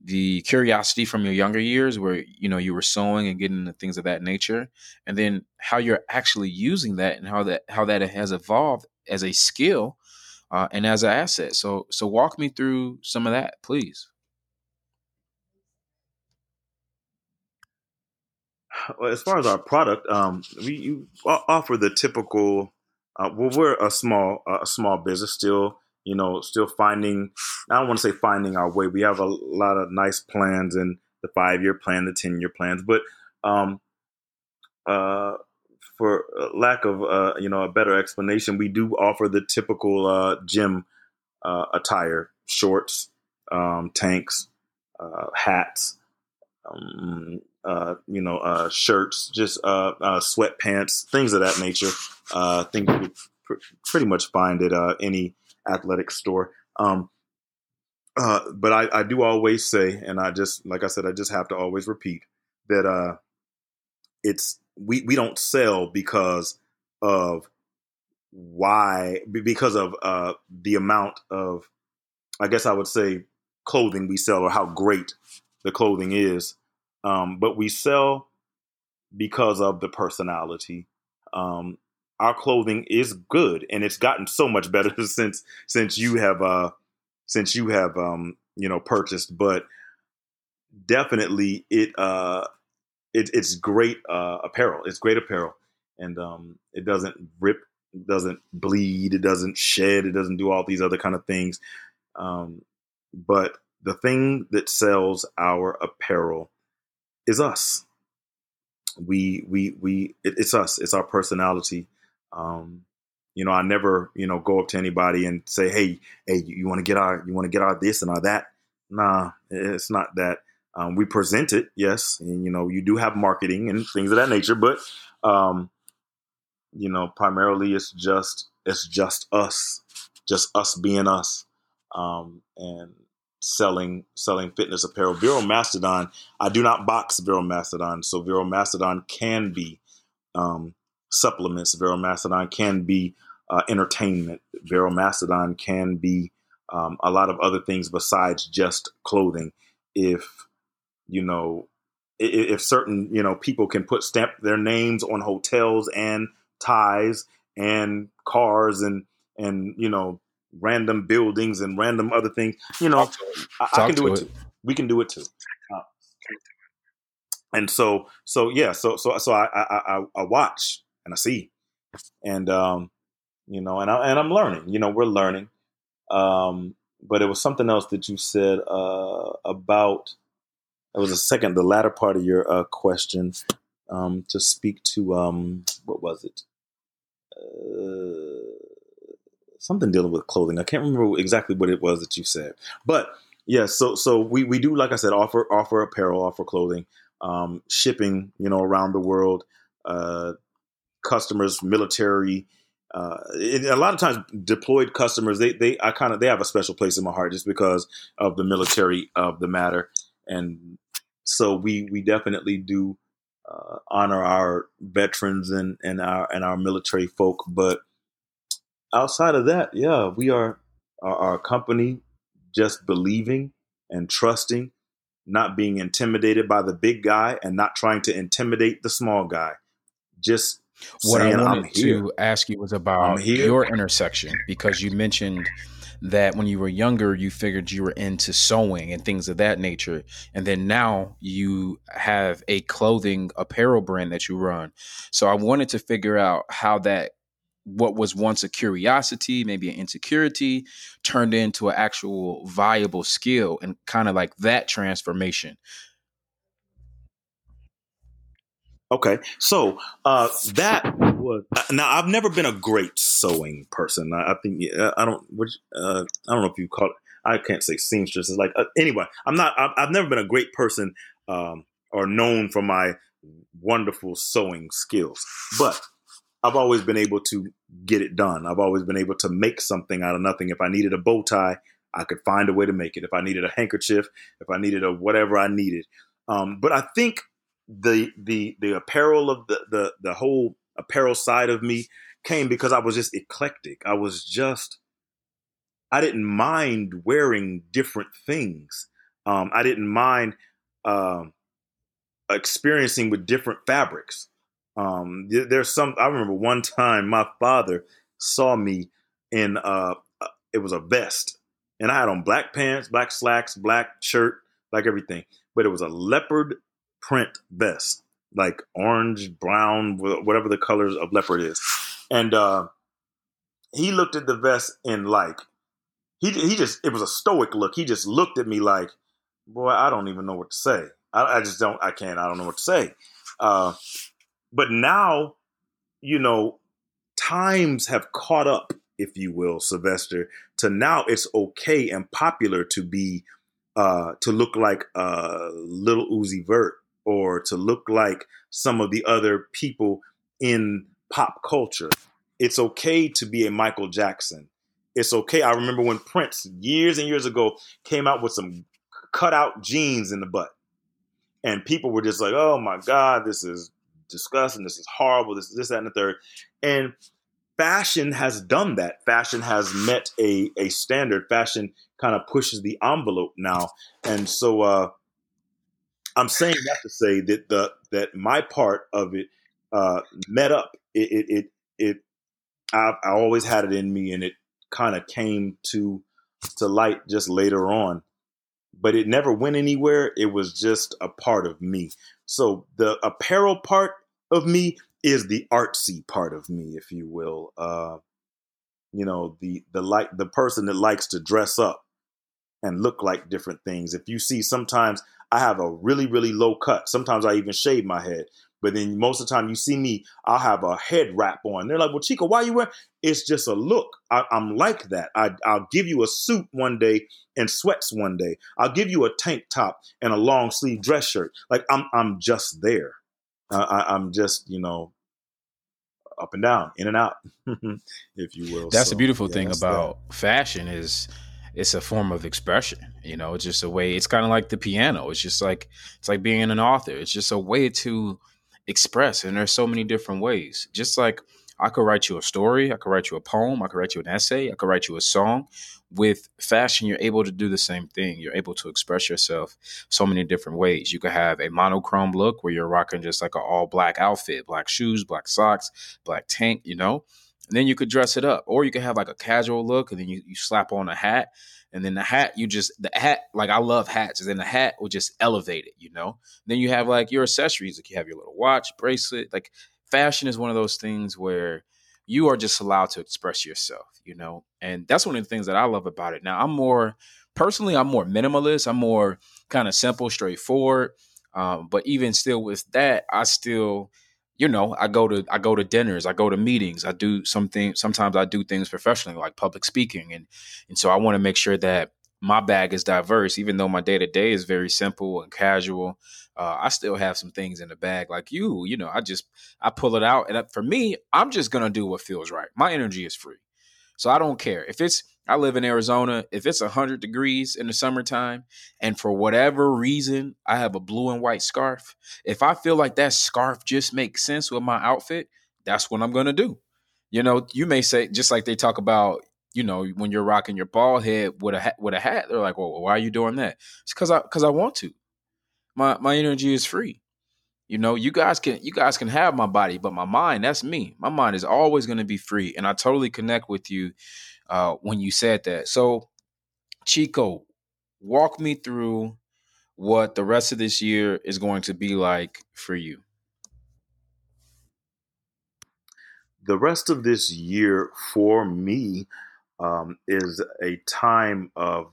the curiosity from your younger years where you know you were sewing and getting into things of that nature and then how you're actually using that and how that how that has evolved as a skill uh, and as an asset so so walk me through some of that please as far as our product, um, we offer the typical. Uh, well, we're a small a small business still. You know, still finding. I don't want to say finding our way. We have a lot of nice plans and the five year plan, the ten year plans, but um, uh, for lack of uh, you know a better explanation, we do offer the typical uh, gym uh, attire: shorts, um, tanks, uh, hats, um, uh, you know, uh, shirts, just uh, uh, sweatpants, things of that nature. Uh, things you pr- pretty much find at any athletic store. Um, but I, I, do always say, and I just, like I said, I just have to always repeat that it's we we don't sell because of why because of the amount of, I guess I would say, clothing we sell or how great the clothing is um, but we sell because of the personality. Um, our clothing is good, and it's gotten so much better since since you have uh, since you have um, you know purchased. But definitely, it uh, it, it's great uh, apparel. It's great apparel, and um, it doesn't rip, doesn't bleed, it doesn't shed, it doesn't do all these other kind of things. Um, but the thing that sells our apparel is us. We we we it, it's us. It's our personality. Um, you know, I never you know go up to anybody and say, "Hey, hey, you want to get our you want to get our this and our that." Nah, it's not that. Um, we present it, yes, and you know, you do have marketing and things of that nature, but um, you know, primarily it's just it's just us, just us being us, um, and selling selling fitness apparel. Vero Mastodon, I do not box Vero Mastodon, so Vero Mastodon can be um, supplements. Vero Mastodon can be uh, entertainment. Vero Mastodon can be um, a lot of other things besides just clothing. If you know, if, if certain you know people can put stamp their names on hotels and ties and cars and and you know random buildings and random other things. You know, I, I, can do it, it, too. We can do it too. Uh, and so, so yeah, so so so I, I I watch and I see, and um, you know, and I and I'm learning. You know, we're learning. Um, but it was something else that you said uh, about. It was a second, the latter part of your uh, question um, to speak to. Um, what was it? Uh, something dealing with clothing. I can't remember exactly what it was that you said, but yeah. So so we we do like I said offer offer apparel, offer clothing, um, shipping you know around the world, uh, customers, military. Uh, a lot of times, deployed customers they they I kind of they have a special place in my heart just because of the military of the matter, and so we we definitely do uh, honor our veterans and and our and our military folk, but outside of that, yeah, we are our, our company just believing and trusting, not being intimidated by the big guy and not trying to intimidate the small guy. Just what saying, I wanted to ask you was about your intersection because you mentioned that when you were younger, you figured you were into sewing and things of that nature. And then now you have a clothing apparel brand that you run. So I wanted to figure out how that what was once a curiosity, maybe an insecurity, turned into an actual viable skill and kind of like that transformation. Okay, so uh, that was now. I've never been a great sewing person. I, I think I don't. Which, uh, I don't know if you call it. I can't say seamstress. It's like uh, anyway. I'm not. I've, I've, never been a great person um, or known for my wonderful sewing skills, but I've always been able to get it done. I've always been able to make something out of nothing. If I needed a bow tie, I could find a way to make it. If I needed a handkerchief, if I needed a whatever I needed. Um, but I think the the the apparel of the the the whole apparel side of me came because I was just eclectic. I was just I didn't mind wearing different things. Um, I didn't mind uh, experiencing with different fabrics. Um, there's some. I remember one time my father saw me in. Uh, uh, it was a vest, and I had on black pants, black slacks, black shirt, like everything. But it was a leopard print vest, like orange, brown, whatever the colors of leopard is. And uh, he looked at the vest and like he he just it was a stoic look. He just looked at me like, boy, I don't even know what to say. I, I just don't. I can't. I don't know what to say. Uh, but now, you know, times have caught up, if you will, Sylvester. To now, it's okay and popular to be uh, to look like uh, Lil Uzi Vert or to look like some of the other people in pop culture. It's okay to be a Michael Jackson. It's okay. I remember when Prince years and years ago came out with some cutout jeans in the butt. And people were just like, oh my God, this is disgusting. This is horrible. This, this, that, and the third. And fashion has done that. Fashion has met a, a standard. Fashion kind of pushes the envelope now. And so, uh, I'm saying that to say that the that my part of it uh, met up. It it it, it I, I always had it in me, and it kind of came to to light just later on. But it never went anywhere. It was just a part of me. So the apparel part of me is the artsy part of me, if you will. Uh, you know, the the like the person that likes to dress up and look like different things. If you see sometimes I have a really, really low cut. Sometimes I even shave my head. But then most of the time you see me, I'll have a head wrap on. They're like, well, Chico, why you wear? It's just a look. I, am like that. I, will give you a suit one day and sweats one day. I'll give you a tank top and a long sleeve dress shirt. Like I'm, I'm just there. I, I'm just, you know, up and down, in and out, if you will. That's so, the beautiful yeah, thing about that. fashion is it's a form of expression you know it's just a way it's kind of like the piano it's just like it's like being an author it's just a way to express and there's so many different ways just like i could write you a story i could write you a poem i could write you an essay i could write you a song with fashion you're able to do the same thing you're able to express yourself so many different ways you could have a monochrome look where you're rocking just like an all black outfit black shoes black socks black tank you know and then you could dress it up, or you could have like a casual look, and then you, you slap on a hat, and then the hat you just the hat like I love hats, and then the hat will just elevate it, you know. Then you have like your accessories, like you have your little watch, bracelet. Like fashion is one of those things where you are just allowed to express yourself, you know, and that's one of the things that I love about it. Now I'm more personally, I'm more minimalist. I'm more kind of simple, straightforward. Um, but even still with that, I still you know i go to i go to dinners i go to meetings i do something sometimes i do things professionally like public speaking and and so i want to make sure that my bag is diverse even though my day to day is very simple and casual uh, i still have some things in the bag like you you know i just i pull it out and for me i'm just gonna do what feels right my energy is free so i don't care if it's I live in Arizona. If it's 100 degrees in the summertime and for whatever reason I have a blue and white scarf, if I feel like that scarf just makes sense with my outfit, that's what I'm going to do. You know, you may say just like they talk about, you know, when you're rocking your bald head with a hat, with a hat, they're like, "Well, why are you doing that?" It's cuz I cuz I want to. My my energy is free. You know, you guys can you guys can have my body, but my mind, that's me. My mind is always going to be free and I totally connect with you uh, when you said that. So, Chico, walk me through what the rest of this year is going to be like for you. The rest of this year for me um, is a time of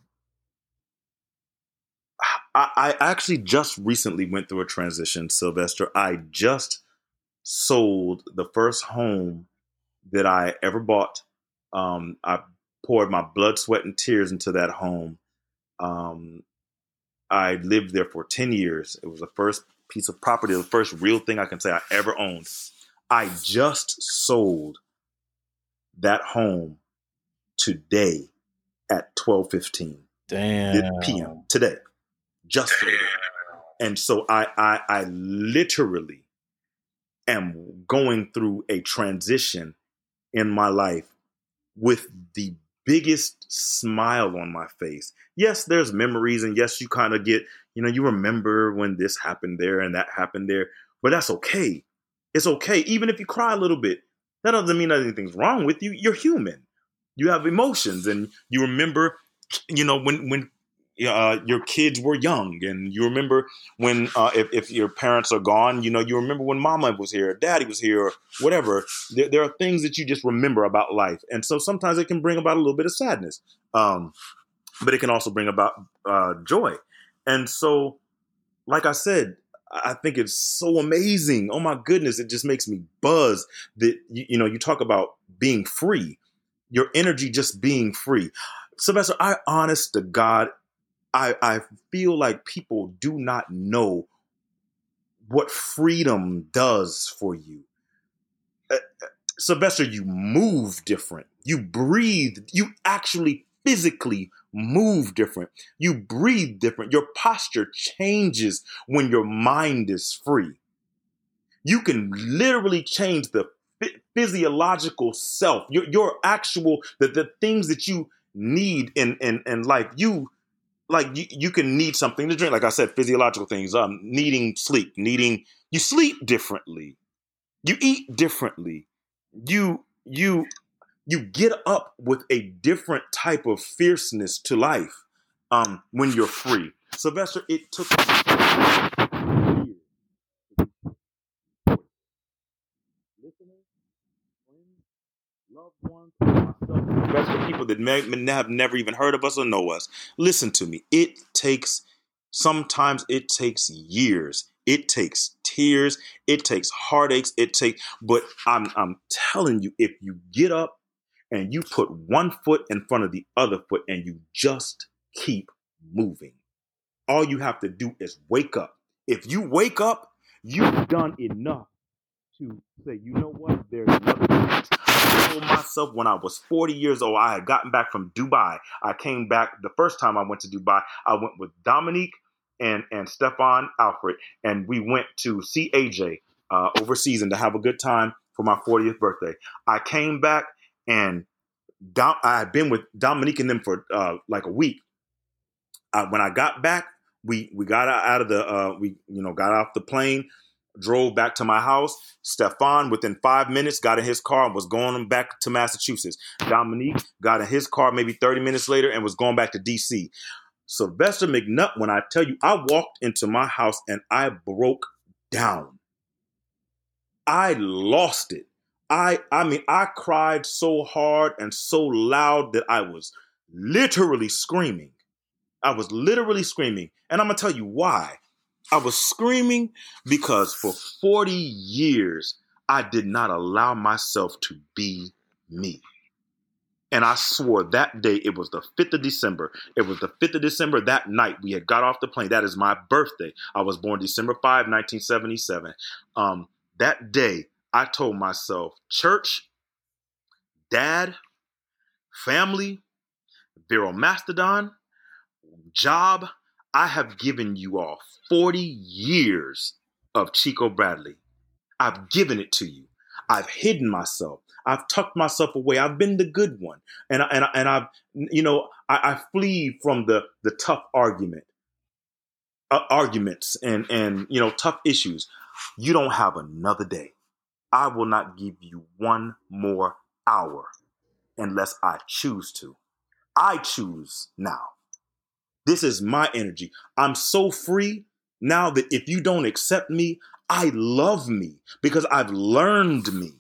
I, I actually just recently went through a transition, Sylvester. I just sold the first home that I ever bought. Um, I poured my blood, sweat, and tears into that home. Um, I lived there for 10 years. It was the first piece of property, the first real thing I can say I ever owned. I just sold that home today at 12:15 Damn. p.m. today. Just sold it. And so I, I I literally am going through a transition in my life with the biggest smile on my face. Yes, there's memories, and yes, you kind of get, you know, you remember when this happened there and that happened there, but that's okay. It's okay. Even if you cry a little bit, that doesn't mean anything's wrong with you. You're human. You have emotions, and you remember, you know, when when uh, your kids were young, and you remember when uh, if, if your parents are gone, you know, you remember when mama was here, daddy was here, or whatever. There, there, are things that you just remember about life, and so sometimes it can bring about a little bit of sadness, um, but it can also bring about uh, joy. And so, like I said, I think it's so amazing. Oh my goodness, it just makes me buzz that you, you know you talk about being free, your energy just being free. Sylvester, I honest to God I, I feel like people do not know what freedom does for you. Uh, uh, Sylvester, you move different. You breathe. You actually physically move different. You breathe different. Your posture changes when your mind is free. You can literally change the physiological self, your, your actual, the, the things that you need in, in, in life. You like you, you can need something to drink. Like I said, physiological things, um, needing sleep, needing you sleep differently, you eat differently, you you you get up with a different type of fierceness to life um, when you're free. Sylvester, it took loved ones, myself, the rest of the people that may, may have never even heard of us or know us. Listen to me. It takes, sometimes it takes years. It takes tears. It takes heartaches. It takes, but I'm, I'm telling you, if you get up and you put one foot in front of the other foot and you just keep moving, all you have to do is wake up. If you wake up, you've done enough to say, you know what, there's another told myself when I was 40 years old, I had gotten back from Dubai. I came back the first time I went to Dubai. I went with Dominique and and Stefan Alfred, and we went to see AJ uh, overseas and to have a good time for my 40th birthday. I came back and Dom, I had been with Dominique and them for uh, like a week. Uh, when I got back, we we got out of the uh, we you know got off the plane drove back to my house. Stefan, within five minutes, got in his car and was going back to Massachusetts. Dominique got in his car maybe 30 minutes later and was going back to DC. Sylvester McNutt, when I tell you, I walked into my house and I broke down. I lost it. I I mean, I cried so hard and so loud that I was literally screaming. I was literally screaming. And I'm to tell you why. I was screaming because for 40 years, I did not allow myself to be me. And I swore that day, it was the 5th of December. It was the 5th of December that night. We had got off the plane. That is my birthday. I was born December 5, 1977. Um, that day, I told myself, church, dad, family, Vero Mastodon, job, I have given you all 40 years of Chico Bradley. I've given it to you. I've hidden myself. I've tucked myself away. I've been the good one. And, and, and I've, you know, I, I flee from the, the tough argument, uh, arguments and, and, you know, tough issues. You don't have another day. I will not give you one more hour unless I choose to. I choose now. This is my energy. I'm so free now that if you don't accept me, I love me because I've learned me.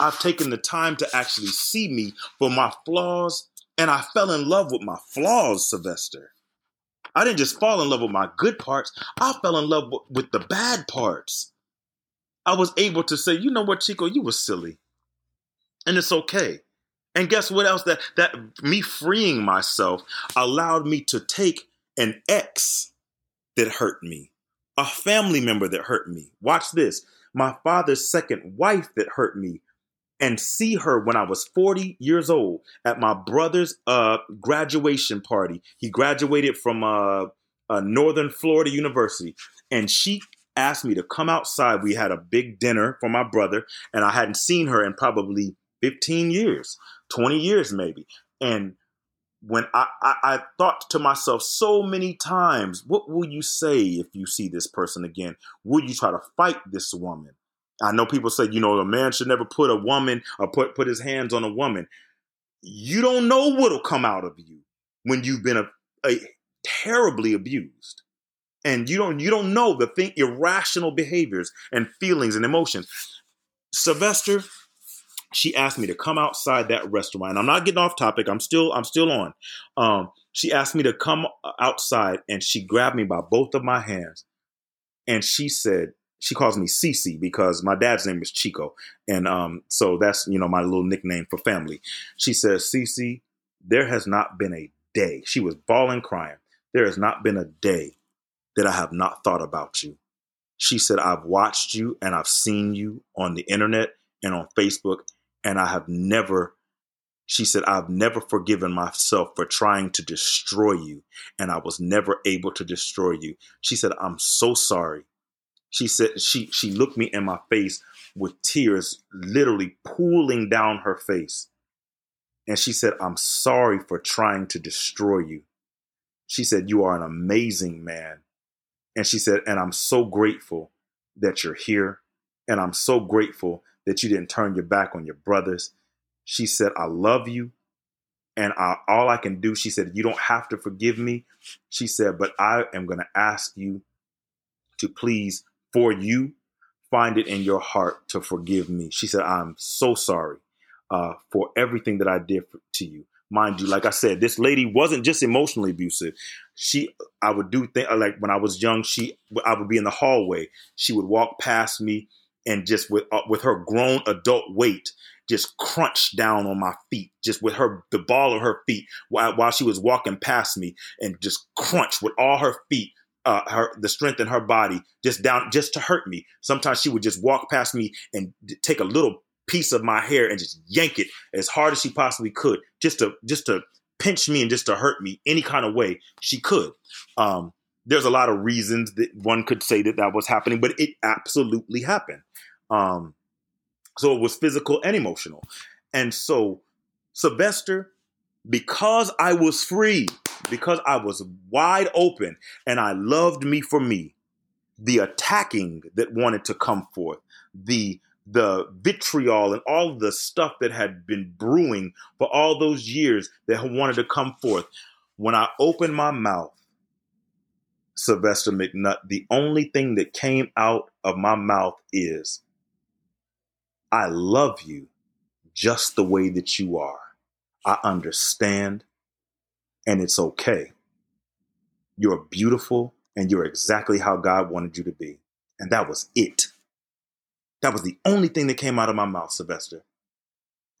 I've taken the time to actually see me for my flaws, and I fell in love with my flaws, Sylvester. I didn't just fall in love with my good parts. I fell in love w- with the bad parts. I was able to say, you know what, Chico, you were silly. And it's okay. And guess what else? That that me freeing myself allowed me to take an ex that hurt me, a family member that hurt me. Watch this. My father's second wife that hurt me and see her when I was 40 years old at my brother's uh, graduation party. He graduated from uh, uh, Northern Florida University, and she asked me to come outside. We had a big dinner for my brother, and I hadn't seen her in probably 15 years, 20 years maybe. And when I, I, I, thought to myself so many times, what will you say if you see this person again? Will you try to fight this woman? I know people say, you know, a man should never put a woman or put put his hands on a woman. You don't know what'll come out of you when you've been a, a terribly abused. And you don't you don't know the thing irrational behaviors and feelings and emotions. Sylvester, she asked me to come outside that restaurant. And I'm not getting off topic. I'm still I'm still on. Um, she asked me to come outside and she grabbed me by both of my hands and she said, she calls me Cece because my dad's name is Chico. And um, so that's, you know, my little nickname for family. She says, Cece, there has not been a day. She was bawling, crying. There has not been a day that I have not thought about you. She said, I've watched you and I've seen you on the internet and on Facebook, and I have never, she said, I've never forgiven myself for trying to destroy you, and I was never able to destroy you. She said, I'm so sorry. She said she she looked me in my face with tears literally pooling down her face. And she said, I'm sorry for trying to destroy you. She said, You are an amazing man. And she said, And I'm so grateful that you're here. And I'm so grateful that you didn't turn your back on your brothers. She said, I love you. And I, all I can do, she said, You don't have to forgive me. She said, But I am going to ask you to please for you, find it in your heart to forgive me. She said, I'm so sorry uh, for everything that I did for, to you. Mind you, like I said, this lady wasn't just emotionally abusive. She, I would do things like when I was young. She, I would be in the hallway. She would walk past me and just with uh, with her grown adult weight, just crunch down on my feet, just with her the ball of her feet while while she was walking past me, and just crunch with all her feet uh, her the strength in her body just down just to hurt me. Sometimes she would just walk past me and d- take a little piece of my hair and just yank it as hard as she possibly could, just to just to pinch me and just to hurt me any kind of way she could. Um, there's a lot of reasons that one could say that that was happening, but it absolutely happened. Um, so it was physical and emotional, and so Sylvester, because I was free because I was wide open and I loved me for me, the attacking that wanted to come forth, the the vitriol and all the stuff that had been brewing for all those years that wanted to come forth. When I opened my mouth, Sylvester McNutt, the only thing that came out of my mouth is, I love you just the way that you are. I understand and it's okay. You're beautiful and you're exactly how God wanted you to be. And that was it. That was the only thing that came out of my mouth, Sylvester.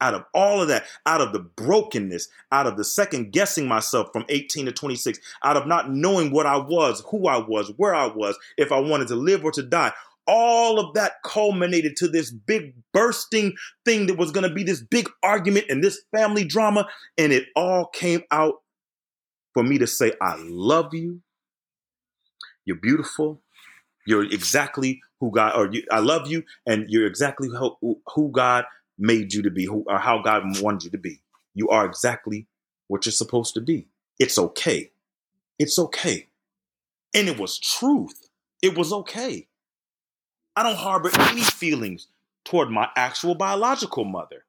Out of all of that, out of the brokenness, out of the second guessing myself from 18 to 26, out of not knowing what I was, who I was, where I was, if I wanted to live or to die, all of that culminated to this big bursting thing that was going to be this big argument and this family drama. And it all came out for me to say, I love you. You're beautiful. You're exactly who God, or you, I love you, and you're exactly who, who God made you to be, who, or how God wanted you to be. You are exactly what you're supposed to be. It's okay. It's okay. And it was truth. It was okay. I don't harbor any feelings toward my actual biological mother.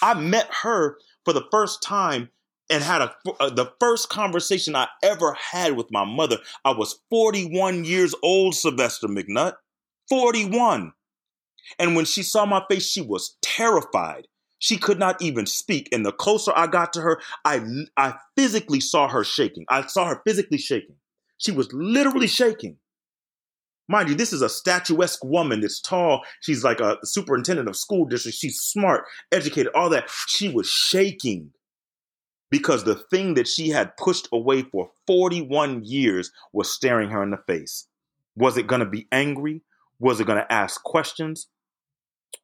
I met her for the first time and had a, uh, the first conversation I ever had with my mother. I was 41 years old, Sylvester McNutt. 41. And when she saw my face, she was terrified. She could not even speak. And the closer I got to her, I, I physically saw her shaking. I saw her physically shaking. She was literally shaking. Mind you, this is a statuesque woman that's tall. She's like a superintendent of school district. She's smart, educated, all that. She was shaking because the thing that she had pushed away for 41 years was staring her in the face. Was it going to be angry? Was it going to ask questions?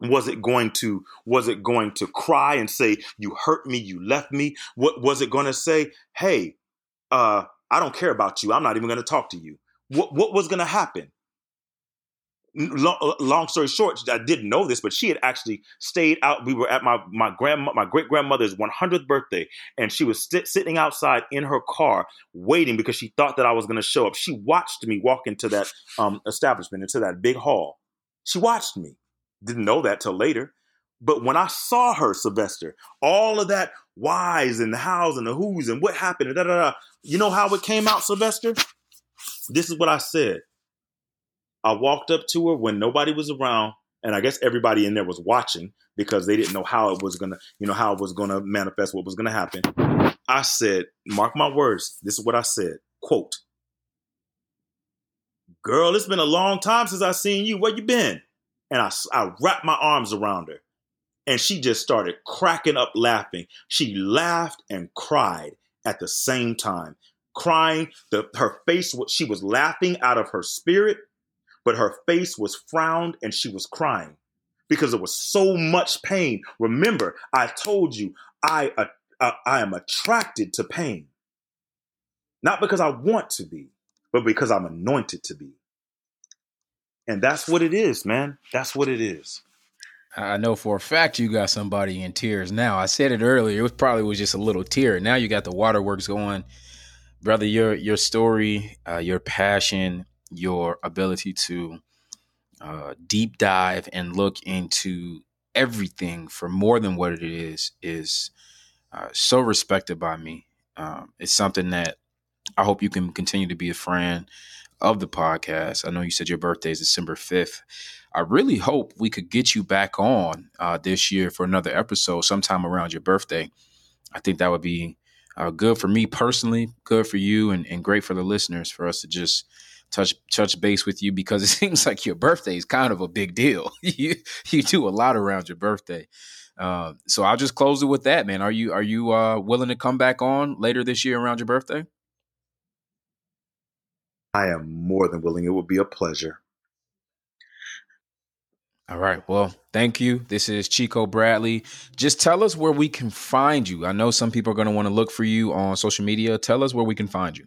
Was it going to was it going to cry and say you hurt me, you left me? What was it going to say? Hey, uh, I don't care about you. I'm not even going to talk to you. What what was going to happen? long, uh, long, story short, I didn't know this, but she had actually stayed out. We were at my my grandma, my great grandmother's 100th birthday, and she was st- sitting outside in her car waiting because she thought that I was going to show up. She watched me walk into that um, establishment, into that big hall. She watched me. Didn't know that till later. But when I saw her, Sylvester, all of that whys and the hows and the who's and what happened, and da, da, da, you know how it came out, Sylvester? This is what I said. I walked up to her when nobody was around, and I guess everybody in there was watching because they didn't know how it was gonna, you know, how it was gonna manifest, what was gonna happen. I said, mark my words, this is what I said. Quote, girl, it's been a long time since I seen you. Where you been? And I, I wrapped my arms around her and she just started cracking up laughing. She laughed and cried at the same time. Crying, the, her face, she was laughing out of her spirit but her face was frowned and she was crying because there was so much pain. Remember, I told you I uh, I am attracted to pain. Not because I want to be, but because I'm anointed to be. And that's what it is, man. That's what it is. I know for a fact you got somebody in tears now. I said it earlier. It was probably was just a little tear. Now you got the waterworks going, brother. Your your story, uh, your passion, your ability to uh, deep dive and look into everything for more than what it is is uh, so respected by me. Um, it's something that I hope you can continue to be a friend of the podcast. I know you said your birthday is December 5th. I really hope we could get you back on uh, this year for another episode sometime around your birthday. I think that would be uh, good for me personally, good for you, and, and great for the listeners for us to just touch touch base with you because it seems like your birthday is kind of a big deal. you you do a lot around your birthday. Uh, so I'll just close it with that, man. Are you are you uh, willing to come back on later this year around your birthday? I am more than willing. It would be a pleasure. All right. Well, thank you. This is Chico Bradley. Just tell us where we can find you. I know some people are going to want to look for you on social media. Tell us where we can find you.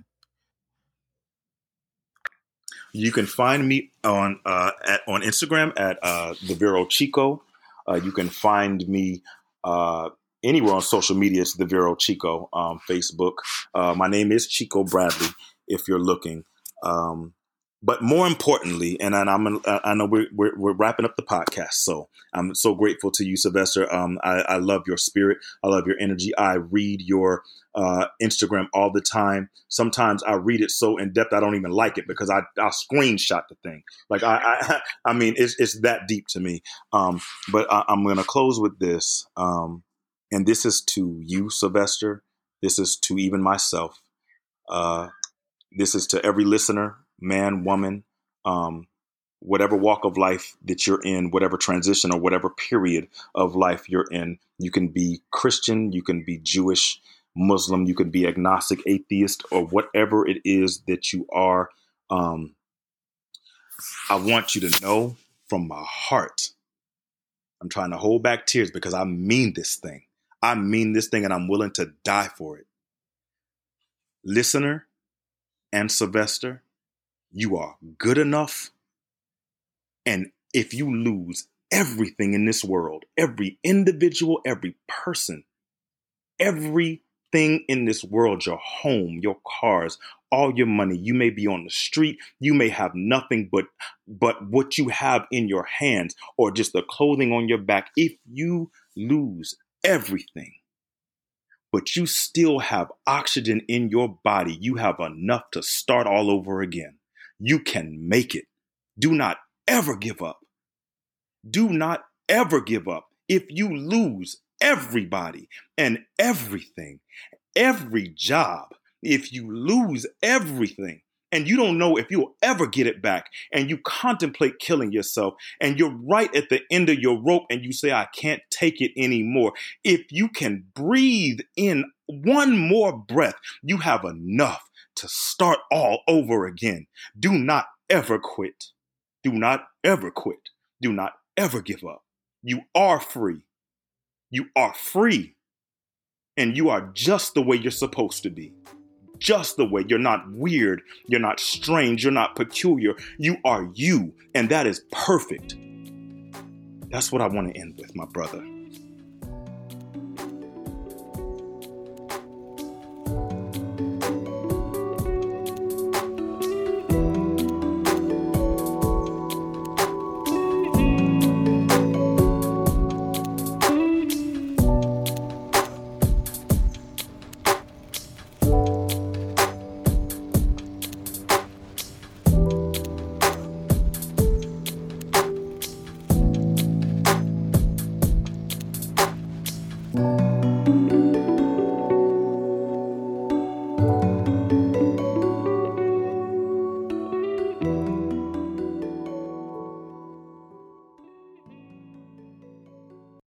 You can find me on uh, at, on Instagram at uh, the Vero Chico. Uh, you can find me uh, anywhere on social media. It's the Vero Chico um, Facebook. Uh, my name is Chico Bradley. If you're looking, um, but more importantly, and I'm I know we're, we're, we're wrapping up the podcast, so I'm so grateful to you, Sylvester. Um, I, I love your spirit. I love your energy. I read your uh, Instagram all the time. Sometimes I read it so in depth I don't even like it because I I screenshot the thing. Like I I, I mean it's it's that deep to me. Um, but I, am gonna close with this, um, and this is to you, Sylvester. This is to even myself. Uh, this is to every listener man, woman, um, whatever walk of life that you're in, whatever transition or whatever period of life you're in. You can be Christian, you can be Jewish, Muslim, you can be agnostic, atheist, or whatever it is that you are. Um, I want you to know from my heart. I'm trying to hold back tears because I mean this thing. I mean this thing and I'm willing to die for it. Listener and Sylvester, you are good enough. And if you lose everything in this world, every individual, every person, everything in this world, your home, your cars, all your money, you may be on the street, you may have nothing but but what you have in your hands or just the clothing on your back. If you lose everything, but you still have oxygen in your body, you have enough to start all over again. You can make it. Do not ever give up. Do not ever give up. If you lose everybody and everything, every job, if you lose everything, and you don't know if you'll ever get it back, and you contemplate killing yourself, and you're right at the end of your rope, and you say, I can't take it anymore. If you can breathe in one more breath, you have enough to start all over again. Do not ever quit. Do not ever quit. Do not ever give up. You are free. You are free. And you are just the way you're supposed to be just the way. You're not weird. You're not strange. You're not peculiar. You are you. And that is perfect. That's what I want to end with, my brother.